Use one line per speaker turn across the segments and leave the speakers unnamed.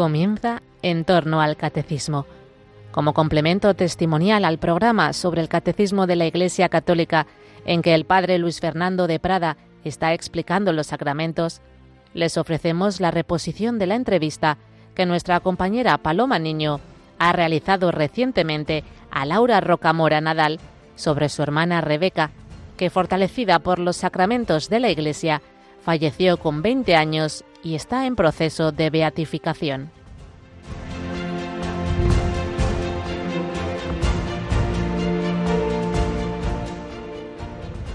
Comienza en torno al catecismo. Como complemento testimonial al programa sobre el catecismo de la Iglesia Católica, en que el padre Luis Fernando de Prada está explicando los sacramentos, les ofrecemos la reposición de la entrevista que nuestra compañera Paloma Niño ha realizado recientemente a Laura Rocamora Nadal sobre su hermana Rebeca, que fortalecida por los sacramentos de la Iglesia, falleció con 20 años y está en proceso de beatificación.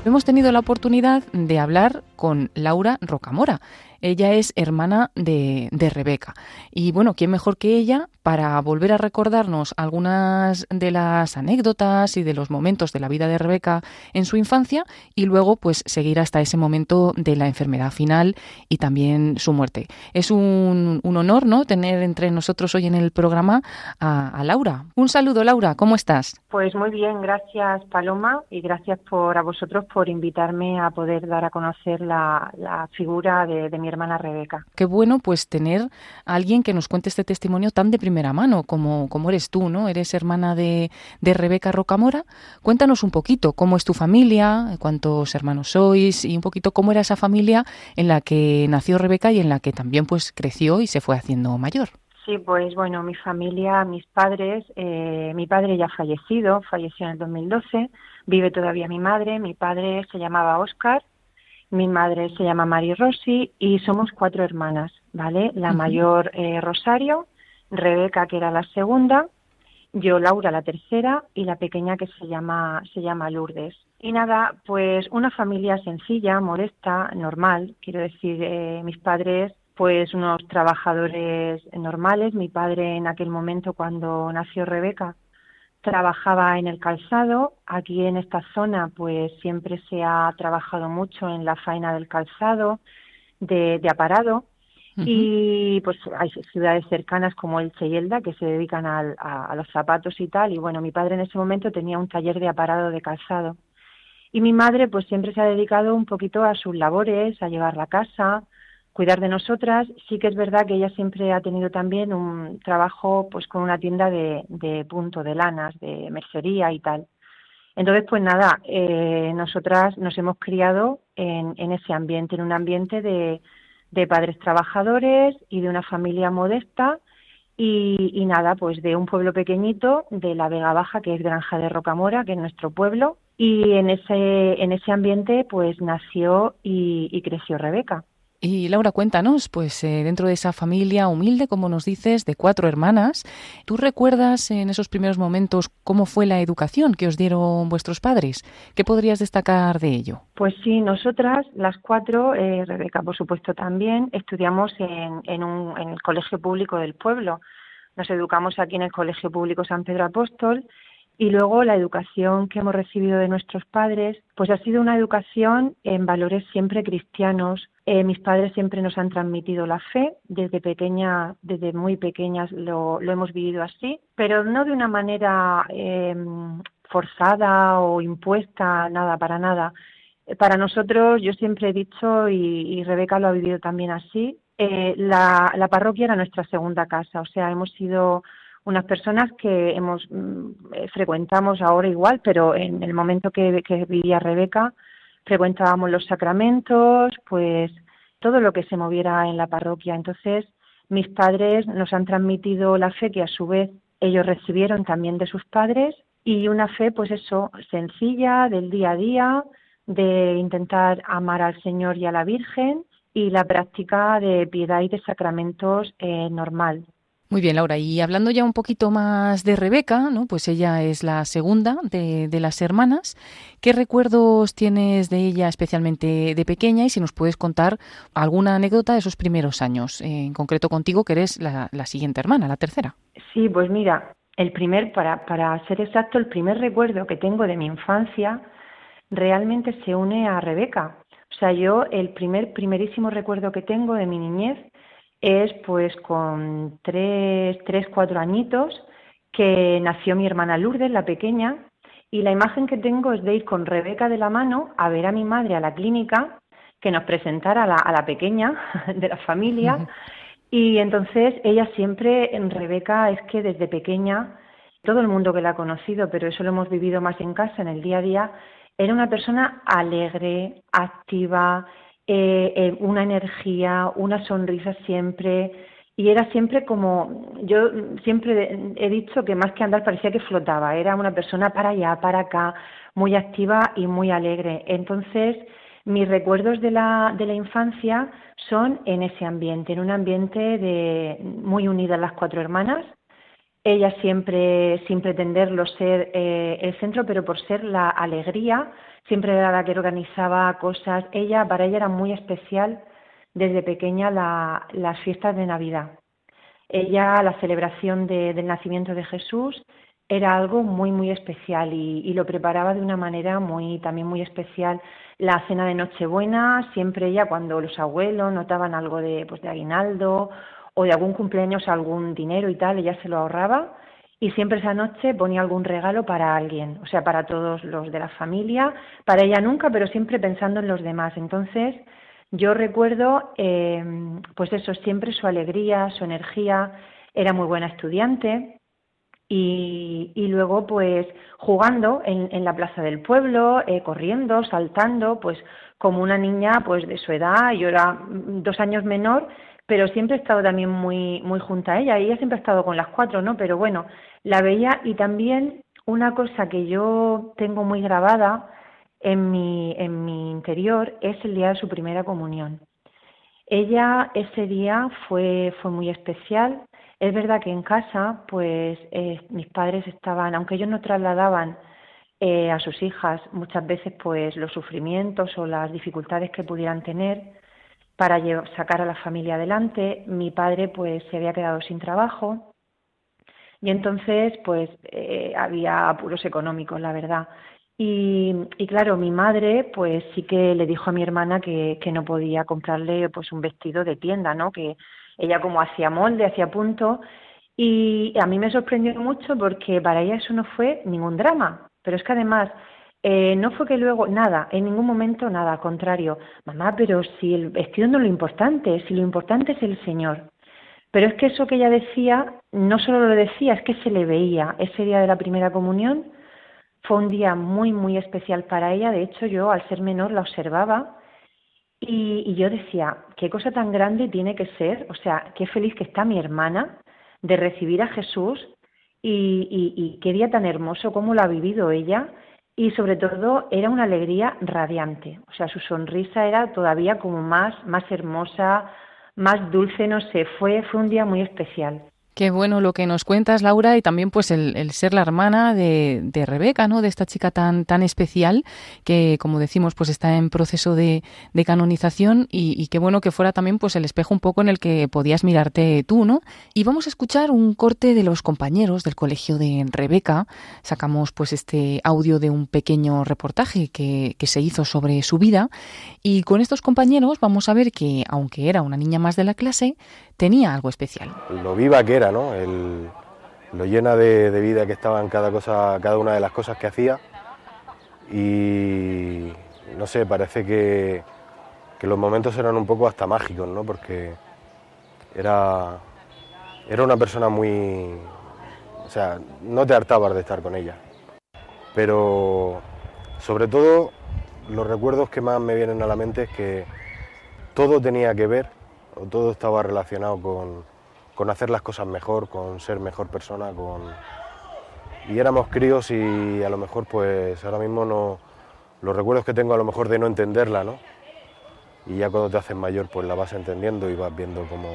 Hemos tenido la oportunidad de hablar con Laura Rocamora. Ella es hermana de, Rebeca. Y bueno, ¿quién mejor que ella para volver a recordarnos algunas de las anécdotas y de los momentos de la vida de Rebeca en su infancia y luego pues seguir hasta ese momento de la enfermedad final y también su muerte? Es un, honor, ¿no?, tener entre nosotros hoy en el programa a, Laura. Un saludo, Laura, ¿cómo estás?
Pues muy bien, gracias Paloma y gracias por a vosotros por invitarme a poder dar a conocer la, figura de, de mi hermana Rebeca.
Qué bueno pues tener a alguien que nos cuente este testimonio tan de primera mano como, como eres tú, ¿no? Eres hermana de, de Rebeca Rocamora. Cuéntanos un poquito cómo es tu familia, cuántos hermanos sois y un poquito cómo era esa familia en la que nació Rebeca y en la que también pues creció y se fue haciendo mayor.
Sí, pues bueno, mi familia, mis padres, eh, mi padre ya ha fallecido, falleció en el 2012, vive todavía mi madre, mi padre se llamaba Oscar mi madre se llama Mari Rossi y somos cuatro hermanas, ¿vale? La mayor eh, Rosario, Rebeca que era la segunda, yo Laura la tercera y la pequeña que se llama se llama Lourdes. Y nada, pues una familia sencilla, modesta, normal, quiero decir, eh, mis padres pues unos trabajadores normales, mi padre en aquel momento cuando nació Rebeca trabajaba en el calzado. Aquí en esta zona, pues siempre se ha trabajado mucho en la faena del calzado, de, aparado. Y pues hay ciudades cercanas como el y Elda que se dedican a, los zapatos y tal. Y bueno, mi padre en ese momento tenía un taller de aparado de calzado. Y mi madre pues siempre se ha dedicado un poquito a sus labores, a llevar la casa, cuidar de nosotras. Sí que es verdad que ella siempre ha tenido también un trabajo pues con una tienda de, de punto, de lanas, de mercería y tal. Entonces, pues nada, eh, nosotras nos hemos criado en, en, ese ambiente, en un ambiente de, de, padres trabajadores y de una familia modesta y, y, nada, pues de un pueblo pequeñito de la Vega Baja, que es Granja de Rocamora, que es nuestro pueblo, y en ese, en ese ambiente pues nació y, y creció Rebeca.
Y Laura, cuéntanos, pues eh, dentro de esa familia humilde, como nos dices, de cuatro hermanas, ¿tú recuerdas en esos primeros momentos cómo fue la educación que os dieron vuestros padres? ¿Qué podrías destacar de ello?
Pues sí, nosotras, las cuatro, eh, Rebeca por supuesto también, estudiamos en, en, un, en el colegio público del pueblo. Nos educamos aquí en el Colegio Público San Pedro Apóstol y luego la educación que hemos recibido de nuestros padres, pues ha sido una educación en valores siempre cristianos. Eh, mis padres siempre nos han transmitido la fe, desde pequeña, desde muy pequeñas lo, lo hemos vivido así, pero no de una manera em, forzada o impuesta, nada, para nada. Eh, para nosotros, yo siempre he dicho, y, Rebeca lo ha vivido también así, eh, la, la parroquia era nuestra segunda casa, o sea, hemos sido unas personas que hemos mm, eh, frecuentamos ahora igual, pero en el momento que, vivía Rebeca frecuentábamos los sacramentos, pues todo lo que se moviera en la parroquia. Entonces, mis padres nos han transmitido la fe que a su vez ellos recibieron también de sus padres y una fe, pues eso, sencilla, del día a día, de intentar amar al Señor y a la Virgen y la práctica de piedad y de sacramentos eh, normal.
Muy bien, Laura. Y hablando ya un poquito más de Rebeca, ¿no? Pues ella es la segunda de, las hermanas. ¿Qué recuerdos tienes de ella especialmente de pequeña? Y si nos puedes contar alguna anécdota de esos primeros años, en concreto contigo, que eres la, siguiente hermana, la tercera.
Sí, pues mira, el primer, para, para ser exacto, el primer recuerdo que tengo de mi infancia realmente se une a Rebeca. O sea, yo el primer, primerísimo recuerdo que tengo de mi niñez es pues con tres, tres, cuatro añitos que nació mi hermana Lourdes, la pequeña, y la imagen que tengo es de ir con Rebeca de la mano a ver a mi madre a la clínica, que nos presentara a la, a la pequeña de la familia, Y entonces ella siempre, Rebeca, es que desde pequeña, todo el mundo que la ha conocido, pero eso lo hemos vivido más en casa, en el día a día, era una persona alegre, activa, eh, eh, una energía, una sonrisa siempre, y era siempre como, yo siempre he dicho que más que andar parecía que flotaba, era una persona para allá, para acá, muy activa y muy alegre. Entonces, mis recuerdos de la, de la infancia son en ese ambiente, en un ambiente de muy unidas las cuatro hermanas, ella siempre, sin pretenderlo ser eh, el centro, pero por ser la alegría, siempre era la que organizaba cosas. Ella, para ella era muy especial desde pequeña las fiestas de Navidad. Ella, la celebración del nacimiento de Jesús, era algo muy, muy especial y, lo preparaba de una manera muy, también muy especial. La cena de Nochebuena, siempre ella, cuando los abuelos notaban algo de, pues, de aguinaldo o de algún cumpleaños algún dinero y tal, ella se lo ahorraba y siempre esa noche ponía algún regalo para alguien, o sea, para todos los de la familia, para ella nunca, pero siempre pensando en los demás. Entonces, yo recuerdo, eh, pues eso, siempre su alegría, su energía, era muy buena estudiante y, y luego, pues, jugando en, en, la plaza del pueblo, eh, corriendo, saltando, pues, como una niña, pues, de su edad, yo era dos años menor, pero siempre he estado también muy, muy junto a ella. Ella siempre ha estado con las cuatro, ¿no? Pero bueno, la veía y también una cosa que yo tengo muy grabada en mi, en mi interior es el día de su primera comunión. Ella ese día fue, fue muy especial. Es verdad que en casa, pues eh, mis padres estaban, aunque ellos no trasladaban eh, a sus hijas muchas veces, pues los sufrimientos o las dificultades que pudieran tener, para sacar a la familia adelante. Mi padre pues se había quedado sin trabajo y entonces pues eh, había apuros económicos, la verdad. Y, claro, mi madre pues sí que le dijo a mi hermana que, que no podía comprarle pues un vestido de tienda, ¿no? Que ella como hacía molde, hacía punto y a mí me sorprendió mucho porque para ella eso no fue ningún drama. Pero es que además eh, no fue que luego, nada, en ningún momento nada, al contrario, mamá, pero si el vestido no es lo importante, si lo importante es el Señor. Pero es que eso que ella decía, no solo lo decía, es que se le veía. Ese día de la primera comunión fue un día muy, muy especial para ella. De hecho, yo al ser menor la observaba y, yo decía, qué cosa tan grande tiene que ser, o sea, qué feliz que está mi hermana de recibir a Jesús y, y qué día tan hermoso, cómo lo ha vivido ella y sobre todo era una alegría radiante, o sea, su sonrisa era todavía como más, más hermosa, más dulce, no sé, fue, fue un día muy especial.
Qué bueno lo que nos cuentas, Laura, y también pues el, ser la hermana de, de, Rebeca, ¿no? De esta chica tan, tan especial que, como decimos, pues está en proceso de, de canonización y, qué bueno que fuera también pues el espejo un poco en el que podías mirarte tú, ¿no? Y vamos a escuchar un corte de los compañeros del colegio de Rebeca. Sacamos pues este audio de un pequeño reportaje que, que se hizo sobre su vida y con estos compañeros vamos a ver que, aunque era una niña más de la clase, tenía algo especial.
Lo viva que era, ¿no? lo llena de, vida que estaba en cada, cosa, cada una de las cosas que hacía y no sé, parece que, que los momentos eran un poco hasta mágicos, ¿no? Porque era, era una persona muy... O sea, no te hartabas de estar con ella. Pero sobre todo los recuerdos que más me vienen a la mente es que todo tenía que ver todo estaba relacionado con, hacer las cosas mejor, con ser mejor persona, con... Y éramos críos y a lo mejor pues ahora mismo no... Los recuerdos que tengo a lo mejor de no entenderla, ¿no? Y ya cuando te haces mayor pues la vas entendiendo y vas viendo cómo,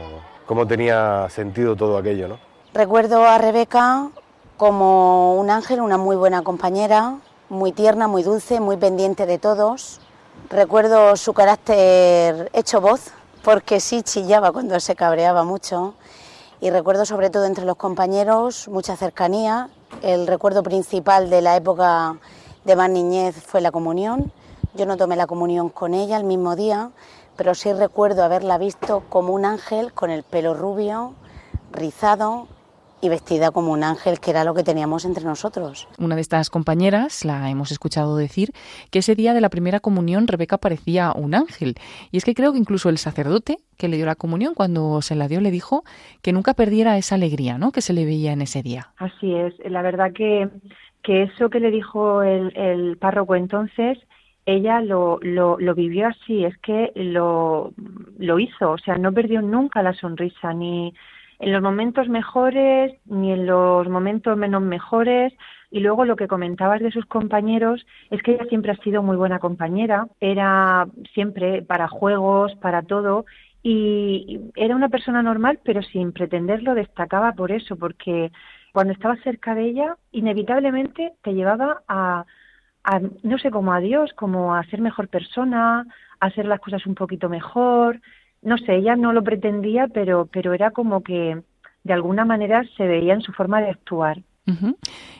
cómo tenía sentido todo aquello, ¿no?
Recuerdo a Rebeca como un ángel, una muy buena compañera, muy tierna, muy dulce, muy pendiente de todos. Recuerdo su carácter hecho voz, porque sí chillaba cuando se cabreaba mucho y recuerdo sobre todo entre los compañeros mucha cercanía. El recuerdo principal de la época de más niñez fue la comunión. Yo no tomé la comunión con ella el mismo día, pero sí recuerdo haberla visto como un ángel con el pelo rubio, rizado, y vestida como un ángel, que era lo que teníamos entre nosotros.
Una de estas compañeras la hemos escuchado decir que ese día de la primera comunión Rebeca parecía un ángel. Y es que creo que incluso el sacerdote que le dio la comunión, cuando se la dio, le dijo que nunca perdiera esa alegría ¿no? que se le veía en ese día.
Así es, la verdad que, que eso que le dijo el, el párroco entonces ella lo, lo, lo, vivió así, es que lo, lo hizo, o sea, no perdió nunca la sonrisa, ni en los momentos mejores, ni en los momentos menos mejores. Y luego lo que comentabas de sus compañeros es que ella siempre ha sido muy buena compañera, era siempre para juegos, para todo, y era una persona normal, pero sin pretenderlo destacaba por eso, porque cuando estaba cerca de ella, inevitablemente te llevaba a, no sé, como a Dios, como a ser mejor persona, a hacer las cosas un poquito mejor. No sé, ella no lo pretendía, pero, pero era como que de alguna manera se veía en su forma de actuar.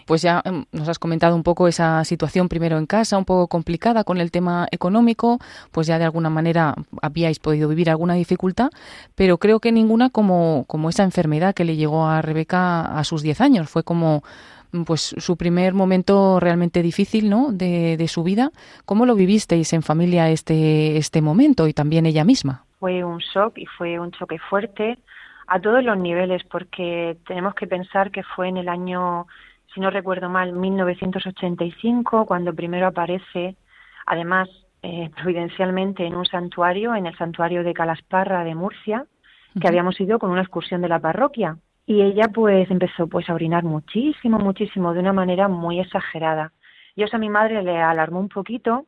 Pues ya em, nos has comentado un poco esa situación primero en casa, un poco complicada con el tema económico, pues ya de alguna manera habíais podido vivir alguna dificultad, pero creo que ninguna como, como esa enfermedad que le llegó a Rebeca a sus 10 años. Fue como pues su primer momento realmente difícil, ¿no? De, de, su vida. ¿Cómo lo vivisteis en familia este, este momento y también ella misma?
Fue un shock y fue un choque fuerte a todos los niveles, porque tenemos que pensar que fue en el año, si no recuerdo mal, 1985, cuando primero aparece, además, eh, providencialmente en un santuario, en el santuario de Calasparra de Murcia, que habíamos ido con una excursión de la parroquia y ella pues empezó pues a orinar muchísimo, muchísimo, de una manera muy exagerada. Y eso a mi madre le alarmó un poquito,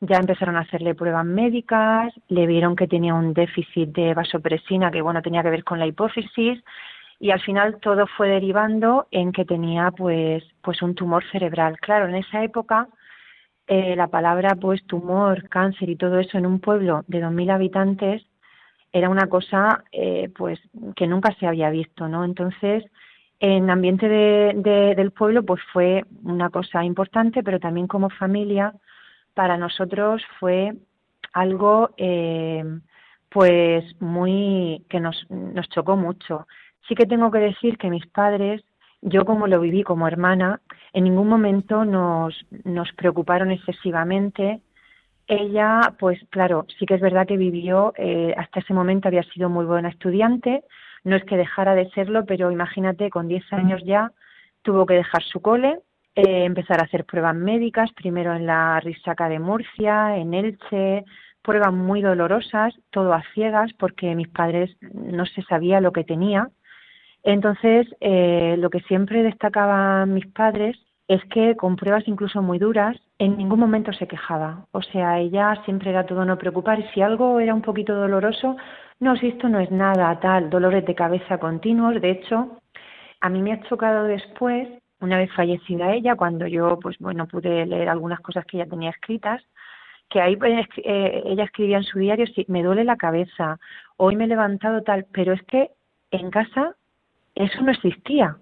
ya empezaron a hacerle pruebas médicas, le vieron que tenía un déficit de vasopresina que bueno tenía que ver con la hipófisis y al final todo fue derivando en que tenía pues pues un tumor cerebral. Claro, en esa época eh, la palabra pues tumor, cáncer y todo eso en un pueblo de 2.000 habitantes era una cosa eh, pues que nunca se había visto, ¿no? Entonces, en ambiente de, del pueblo pues fue una cosa importante, pero también como familia para nosotros fue algo eh, pues muy que nos, nos chocó mucho. Sí que tengo que decir que mis padres, yo como lo viví como hermana, en ningún momento nos, nos preocuparon excesivamente. Ella, pues claro, sí que es verdad que vivió, eh, hasta ese momento había sido muy buena estudiante, no es que dejara de serlo, pero imagínate, con 10 años ya tuvo que dejar su cole, eh, empezar a hacer pruebas médicas, primero en la Risaca de Murcia, en Elche, pruebas muy dolorosas, todo a ciegas, porque mis padres no se sabía lo que tenía. Entonces, eh, lo que siempre destacaban mis padres es que con pruebas incluso muy duras, en ningún momento se quejaba. O sea, ella siempre era todo no preocupar si algo era un poquito doloroso, no, si esto no es nada, tal, dolores de cabeza continuos. De hecho, a mí me ha chocado después, una vez fallecida ella, cuando yo, pues bueno, pude leer algunas cosas que ella tenía escritas, que ahí pues, eh, ella escribía en su diario, sí, me duele la cabeza, hoy me he levantado tal, pero es que en casa eso no existía.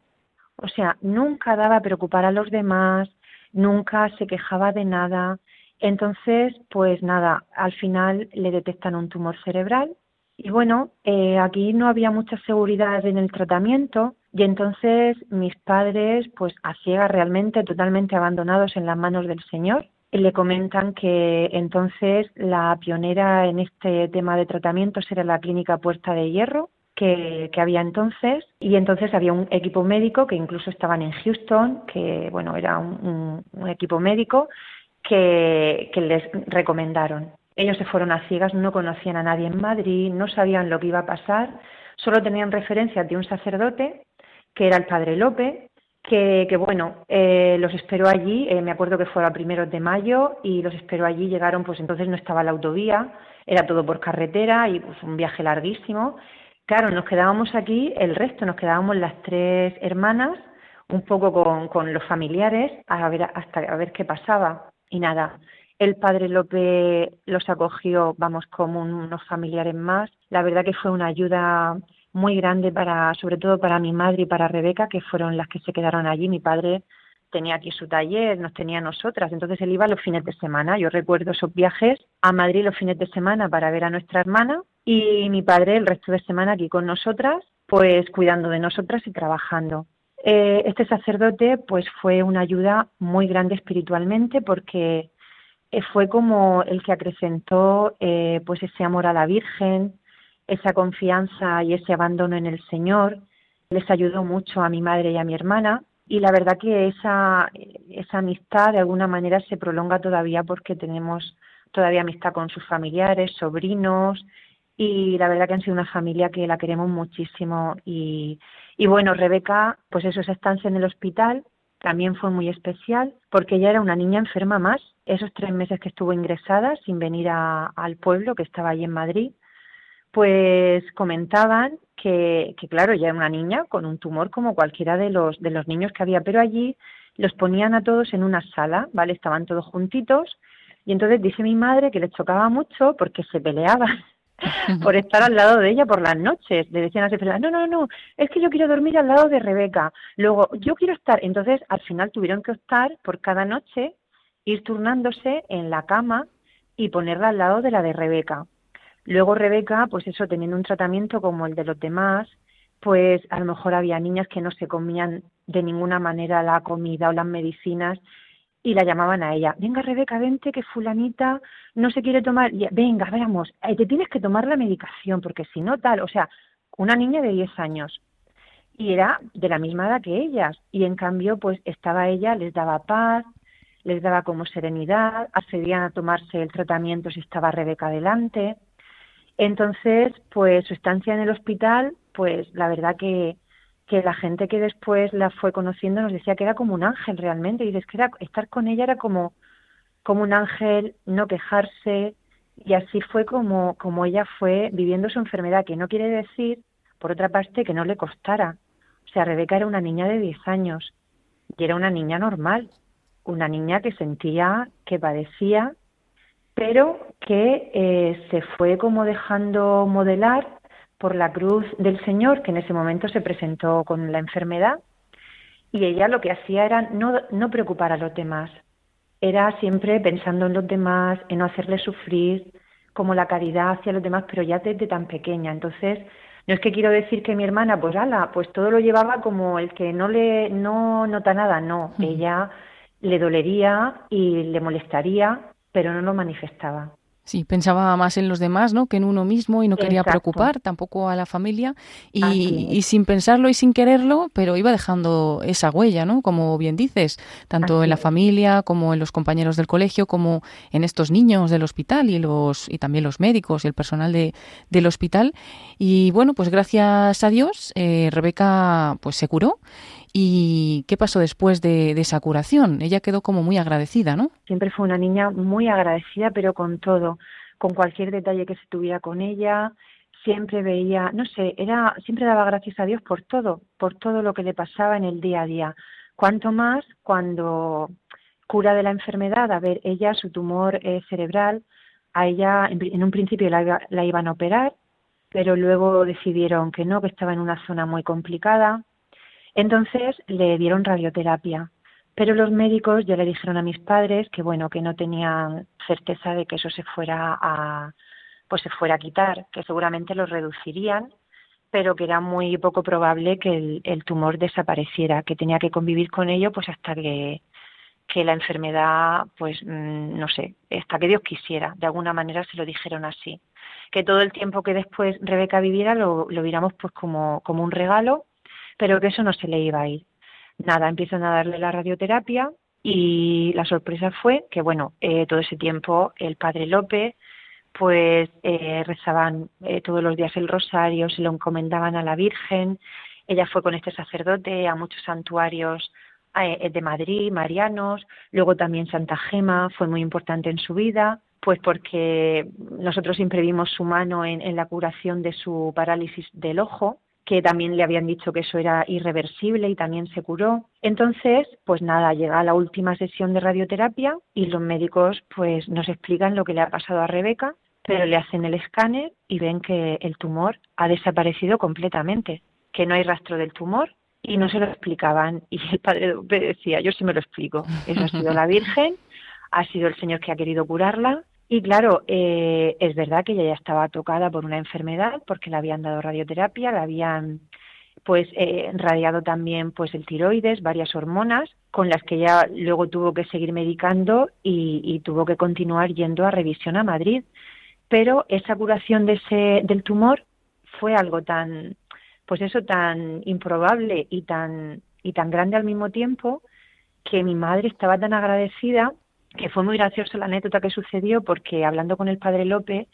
O sea, nunca daba a preocupar a los demás, nunca se quejaba de nada. Entonces, pues nada, al final le detectan un tumor cerebral y bueno, eh, aquí no había mucha seguridad en el tratamiento y entonces mis padres, pues a ciegas realmente, totalmente abandonados en las manos del Señor, le comentan que entonces la pionera en este tema de tratamiento era la clínica Puerta de Hierro que, había entonces y entonces había un equipo médico que incluso estaban en Houston, que bueno, era un, equipo médico que les recomendaron. Ellos se fueron a ciegas, no conocían a nadie en Madrid, no sabían lo que iba a pasar, solo tenían referencias de un sacerdote, que era el padre López, que, bueno, eh, los esperó allí, eh, me acuerdo que fue a primeros de mayo, y los esperó allí, llegaron, pues entonces no estaba la autovía, era todo por carretera y pues un viaje larguísimo, Claro, nos quedábamos aquí, el resto, nos quedábamos las tres hermanas, un poco con, con los familiares, a ver, hasta a ver qué pasaba. Y nada, el padre López los acogió, vamos, como unos familiares más. La verdad que fue una ayuda muy grande para, sobre todo para mi madre y para Rebeca, que fueron las que se quedaron allí. Mi padre tenía aquí su taller, nos tenía nosotras, entonces él iba los fines de semana. Yo recuerdo esos viajes a Madrid los fines de semana para ver a nuestra hermana y mi padre el resto de semana aquí con nosotras pues cuidando de nosotras y trabajando. Eh, este sacerdote pues fue una ayuda muy grande espiritualmente porque eh, fue como el que acrecentó eh, pues ese amor a la Virgen, esa confianza y ese abandono en el Señor. Les ayudó mucho a mi madre y a mi hermana. Y la verdad que esa, amistad de alguna manera se prolonga todavía porque tenemos todavía amistad con sus familiares, sobrinos. Y la verdad que han sido una familia que la queremos muchísimo. Y, y bueno, Rebeca, pues eso, esa estancia en el hospital también fue muy especial porque ella era una niña enferma más, esos tres meses que estuvo ingresada sin venir al pueblo que estaba ahí en Madrid, pues comentaban que, que, claro, ella era una niña con un tumor como cualquiera de los, de los niños que había, pero allí los ponían a todos en una sala, ¿vale? Estaban todos juntitos y entonces dice mi madre que les chocaba mucho porque se peleaban por estar al lado de ella por las noches. Le decían a Sefela, no, no, no, es que yo quiero dormir al lado de Rebeca. Luego, yo quiero estar. Entonces, al final tuvieron que optar por cada noche ir turnándose en la cama y ponerla al lado de la de Rebeca. Luego Rebeca, pues eso, teniendo un tratamiento como el de los demás, pues a lo mejor había niñas que no se comían de ninguna manera la comida o las medicinas y la llamaban a ella, venga Rebeca, vente que fulanita no se quiere tomar, venga, veamos, eh, te tienes que tomar la medicación porque si no tal, o sea, una niña de 10 años. Y era de la misma edad que ellas. Y en cambio pues estaba ella, les daba paz, les daba como serenidad, accedían a tomarse el tratamiento si estaba Rebeca delante. Entonces, pues su estancia en el hospital, pues la verdad que que la gente que después la fue conociendo nos decía que era como un ángel realmente, y dices que era, estar con ella era como, como un ángel, no quejarse, y así fue como, como ella fue viviendo su enfermedad, que no quiere decir, por otra parte, que no le costara. O sea, Rebeca era una niña de 10 años, y era una niña normal, una niña que sentía, que padecía, pero que eh, se fue como dejando modelar por la cruz del Señor, que en ese momento se presentó con la enfermedad, y ella lo que hacía era no, no preocupar a los demás, era siempre pensando en los demás, en no hacerles sufrir, como la caridad hacia los demás, pero ya desde tan pequeña. Entonces, no es que quiero decir que mi hermana, pues ala, pues todo lo llevaba como el que no le no nota nada, no, ella le dolería y le molestaría, pero no lo manifestaba.
Sí, pensaba más en los demás, ¿no? Que en uno mismo y no quería preocupar tampoco a la familia y, sin pensarlo y sin quererlo, pero iba dejando esa huella, ¿no? Como bien dices, tanto en la familia como en los compañeros del colegio, como en estos niños del hospital y los y también los médicos y el personal de, del hospital. Y bueno, pues gracias a Dios, eh, Rebeca pues se curó ¿Y qué pasó después de, esa curación? Ella quedó como muy agradecida, ¿no?
Siempre fue una niña muy agradecida, pero con todo, con cualquier detalle que se tuviera con ella, siempre veía, no sé, era siempre daba gracias a Dios por todo, por todo lo que le pasaba en el día a día. Cuanto más cuando cura de la enfermedad, a ver, ella su tumor eh, cerebral, a ella en, un principio la, la iban a operar, pero luego decidieron que no, que estaba en una zona muy complicada entonces le dieron radioterapia, pero los médicos ya le dijeron a mis padres que bueno, que no tenían certeza de que eso se fuera a pues se fuera a quitar, que seguramente lo reducirían, pero que era muy poco probable que el, tumor desapareciera, que tenía que convivir con ello pues hasta que, que la enfermedad, pues mm, no sé, hasta que Dios quisiera, de alguna manera se lo dijeron así, que todo el tiempo que después Rebeca viviera lo, lo viéramos pues como, como un regalo pero que eso no se le iba a ir. Nada, empiezan a darle la radioterapia y la sorpresa fue que, bueno, eh, todo ese tiempo el padre López pues eh, rezaban eh, todos los días el rosario, se lo encomendaban a la Virgen, ella fue con este sacerdote a muchos santuarios de Madrid, marianos, luego también Santa Gema fue muy importante en su vida, pues porque nosotros siempre vimos su mano en la curación de su parálisis del ojo, que también le habían dicho que eso era irreversible y también se curó. Entonces, pues nada, llega la última sesión de radioterapia y los médicos pues nos explican lo que le ha pasado a Rebeca, pero le hacen el escáner y ven que el tumor ha desaparecido completamente, que no hay rastro del tumor y no se lo explicaban y el padre decía, yo sí me lo explico, esa ha sido la Virgen, ha sido el Señor que ha querido curarla y claro, eh, es verdad que ella ya estaba tocada por una enfermedad porque le habían dado radioterapia, la habían pues eh, radiado también pues el tiroides, varias hormonas con las que ya luego tuvo que seguir medicando y, tuvo que continuar yendo a revisión a Madrid. Pero esa curación de ese, del tumor fue algo tan, pues eso, tan improbable y tan, y tan grande al mismo tiempo que mi madre estaba tan agradecida que fue muy graciosa la anécdota que sucedió porque hablando con el padre López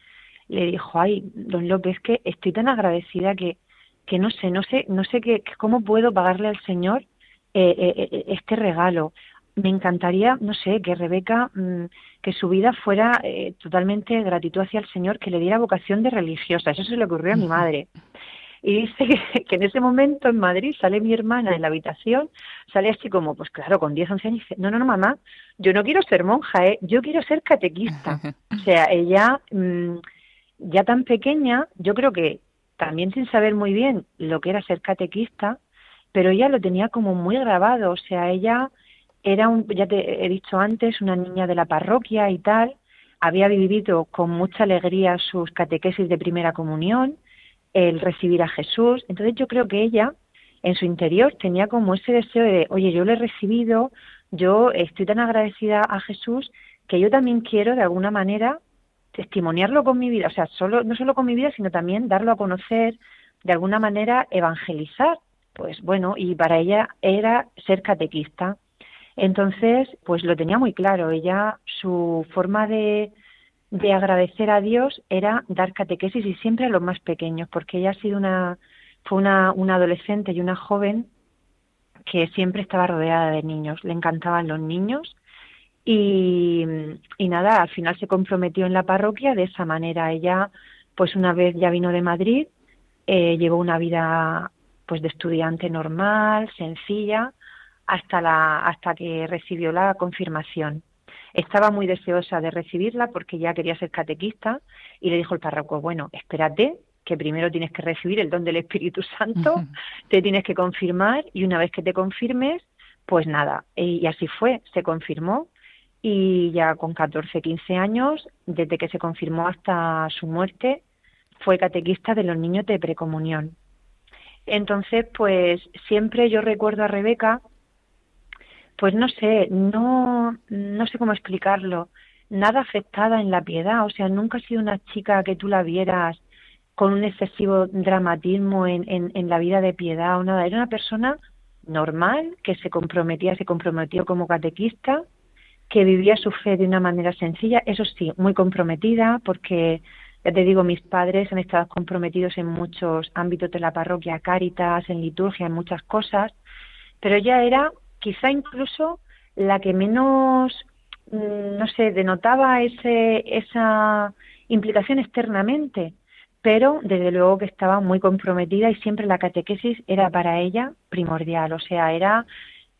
le dijo, ay, don López, que estoy tan agradecida que que no sé, no sé, no sé qué, cómo puedo pagarle al Señor eh, eh, eh, este regalo. Me encantaría, no sé, que Rebeca, mm, que su vida fuera totalmente gratitud hacia el Señor, que le diera vocación de religiosa. Eso se le ocurrió a mi madre. Y dice que, que, en ese momento en Madrid sale mi hermana en la habitación, sale así como, pues claro, con 10, 11 años, y dice, no, no, no, mamá, yo no quiero ser monja, ¿eh? yo quiero ser catequista. O sea, ella, mm, ya tan pequeña, yo creo que también sin saber muy bien lo que era ser catequista, pero ella lo tenía como muy grabado, o sea, ella era, un, ya te he dicho antes, una niña de la parroquia y tal, había vivido con mucha alegría sus catequesis de primera comunión, el recibir a Jesús, entonces yo creo que ella en su interior tenía como ese deseo de, oye, yo le he recibido, yo estoy tan agradecida a Jesús que yo también quiero de alguna manera testimoniarlo con mi vida, o sea, solo, no solo con mi vida, sino también darlo a conocer, de alguna manera evangelizar. Pues bueno, y para ella era ser catequista. Entonces, pues lo tenía muy claro. Ella, su forma de, de agradecer a Dios era dar catequesis y siempre a los más pequeños, porque ella ha sido una, fue una, una adolescente y una joven que siempre estaba rodeada de niños. Le encantaban los niños y, nada, al final se comprometió en la parroquia de esa manera. Ella, pues una vez ya vino de Madrid, eh, llevó una vida pues de estudiante normal, sencilla, hasta la hasta que recibió la confirmación. Estaba muy deseosa de recibirla porque ya quería ser catequista y le dijo el párroco, bueno, espérate, que primero tienes que recibir el don del Espíritu Santo, te tienes que confirmar y una vez que te confirmes, pues nada, y así fue, se confirmó y ya con 14, 15 años, desde que se confirmó hasta su muerte, fue catequista de los niños de precomunión. Entonces, pues siempre yo recuerdo a Rebeca, pues no sé, no, no sé cómo explicarlo, nada afectada en la piedad, o sea, nunca ha sido una chica que tú la vieras con un excesivo dramatismo en, en, la vida de piedad o nada, era una persona normal que se comprometía, se comprometió como catequista, que vivía su fe de una manera sencilla, eso sí, muy comprometida, porque ya te digo, mis padres han estado comprometidos en muchos ámbitos de la parroquia, cáritas, en liturgia, en muchas cosas, pero ella era quizá incluso la que menos, mm, no sé, denotaba ese, esa implicación externamente, pero desde luego que estaba muy comprometida y siempre la catequesis era para ella primordial, o sea, era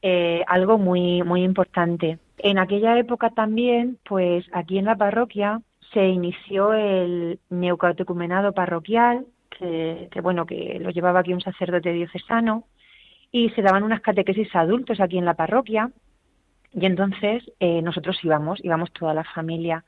eh, algo muy, muy importante. En aquella época también, pues aquí en la parroquia se inició el neocatecumenado parroquial, que, bueno, que lo llevaba aquí un sacerdote diocesano, y se daban unas catequesis adultos aquí en la parroquia, y entonces eh, nosotros íbamos, íbamos toda la familia.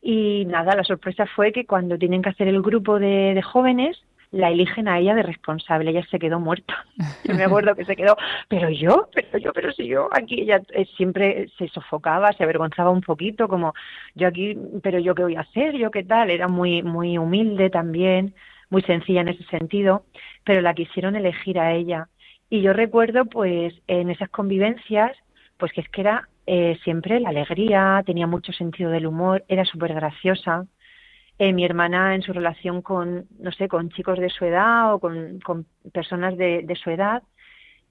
Y nada, la sorpresa fue que cuando tienen que hacer el grupo de jóvenes, la eligen a ella de responsable, ella se quedó muerta. Yo me acuerdo que se quedó, pero yo, pero yo, pero si yo aquí ella eh, siempre se sofocaba, se avergonzaba un poquito, como yo aquí, pero yo qué voy a hacer, yo qué tal, era muy muy humilde también, muy sencilla en ese sentido, pero la quisieron elegir a ella. Y yo recuerdo pues en esas convivencias, pues que es que era eh, siempre la alegría, tenía mucho sentido del humor, era súper graciosa, eh, mi hermana en su relación con, no sé, con chicos de su edad o con, personas de, su edad,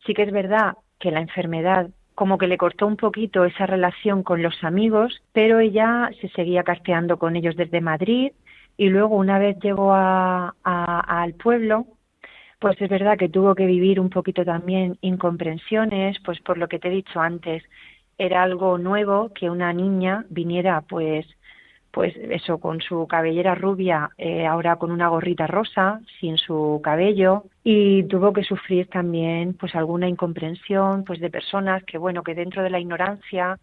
sí que es verdad que la enfermedad como que le cortó un poquito esa relación con los amigos, pero ella se seguía casteando con ellos desde Madrid y luego una vez llegó a, al pueblo, pues es verdad que tuvo que vivir un poquito también incomprensiones, pues por lo que te he dicho antes, era algo nuevo que una niña viniera pues pues eso, con su cabellera rubia, eh, ahora con una gorrita rosa, sin su cabello, y tuvo que sufrir también pues alguna incomprensión pues de personas que bueno, que dentro de la ignorancia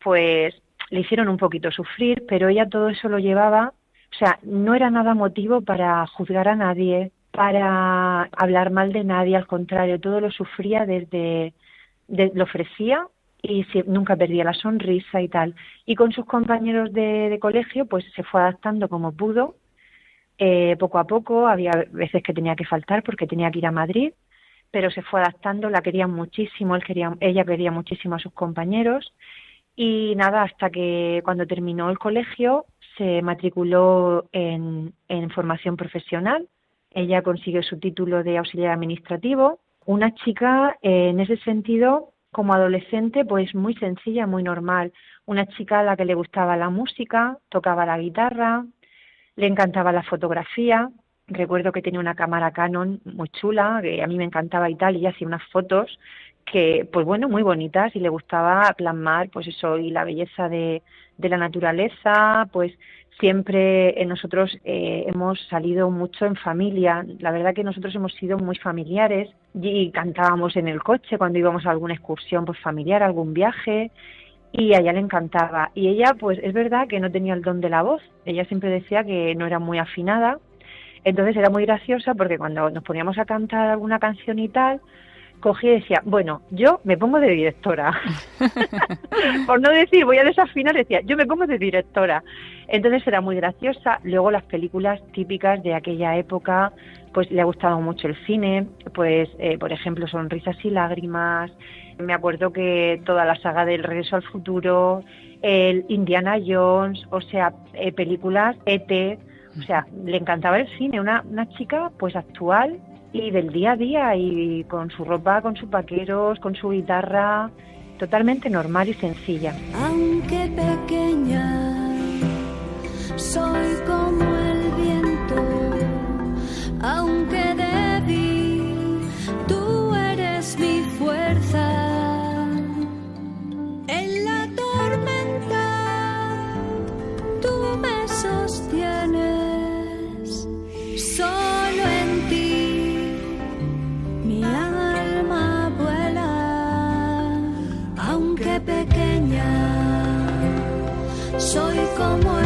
pues le hicieron un poquito sufrir, pero ella todo eso lo llevaba, o sea, no era nada motivo para juzgar a nadie, para hablar mal de nadie, al contrario, todo lo sufría desde, lo ofrecía y nunca perdía la sonrisa y tal. Y con sus compañeros de, colegio, pues se fue adaptando como pudo, eh, poco a poco, había veces que tenía que faltar porque tenía que ir a Madrid, pero se fue adaptando, la quería muchísimo, él quería, ella quería muchísimo a sus compañeros. Y nada, hasta que cuando terminó el colegio se matriculó en formación profesional, ella consiguió su título de auxiliar administrativo, una chica eh, en ese sentido como adolescente, pues muy sencilla, muy normal. Una chica a la que le gustaba la música, tocaba la guitarra, le encantaba la fotografía. Recuerdo que tenía una cámara Canon muy chula, que a mí me encantaba y tal, y hacía unas fotos que, pues bueno, muy bonitas y le gustaba plasmar, pues eso, y la belleza de, de la naturaleza, pues siempre nosotros eh, hemos salido mucho en familia. La verdad que nosotros hemos sido muy familiares y cantábamos en el coche cuando íbamos a alguna excursión pues familiar, algún viaje y a ella le encantaba. Y ella pues es verdad que no tenía el don de la voz. Ella siempre decía que no era muy afinada. Entonces era muy graciosa porque cuando nos poníamos a cantar alguna canción y tal, cogí y decía, bueno, yo me pongo de directora. Por no decir, voy a desafinar, decía, yo me pongo de directora. Entonces era muy graciosa. Luego las películas típicas de aquella época, pues le ha gustado mucho el cine, pues eh, por ejemplo Sonrisas y Lágrimas. Me acuerdo que toda la saga del Regreso al Futuro, el Indiana Jones, o sea, eh, películas ET, o sea, le encantaba el cine, una, una chica pues actual y del día a día y con su ropa, con sus vaqueros, con su guitarra, totalmente normal y sencilla.
Aunque pequeña, soy como el viento, aunque débil, como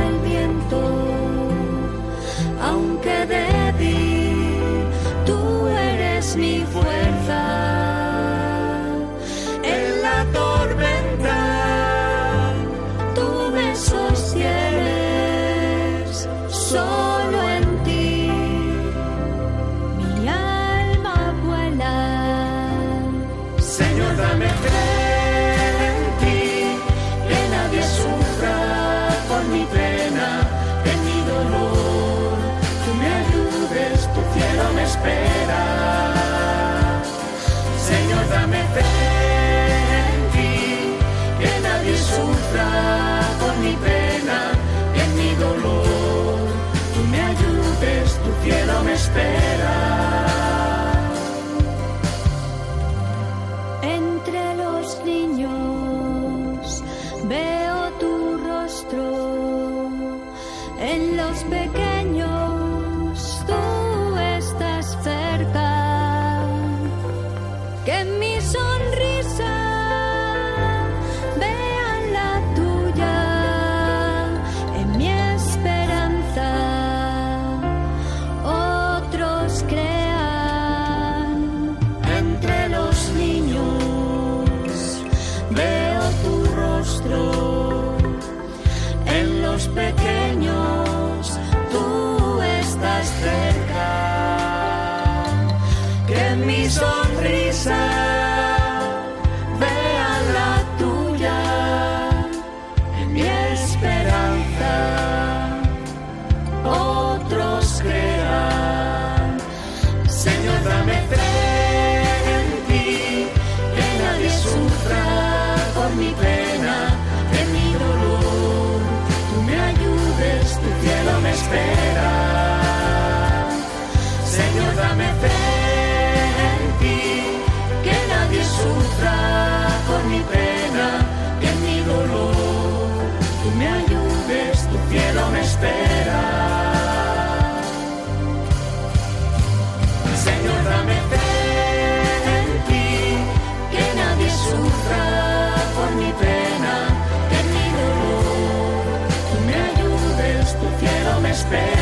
mi
pena, en mi dolor. Tú me ayudes, tu cielo me espera. Señor, dame fe en ti, que nadie sufra por mi pena, en mi dolor. Tú me ayudes, tu cielo me espera.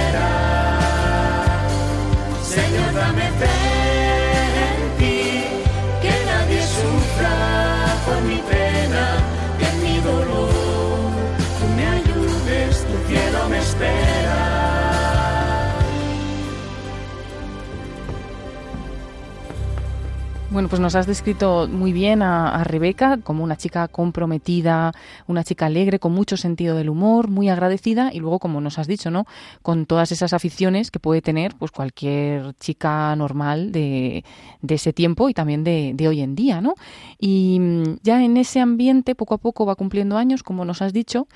Bueno, pues nos has descrito muy bien a, Rebeca como una chica comprometida, una chica alegre, con mucho sentido del humor, muy agradecida y luego, como nos has dicho, ¿no? Con todas esas aficiones que puede tener pues cualquier chica normal de, ese tiempo y también de, de, hoy en día, ¿no? Y mm, ya en ese ambiente poco a poco va cumpliendo años, como nos has dicho,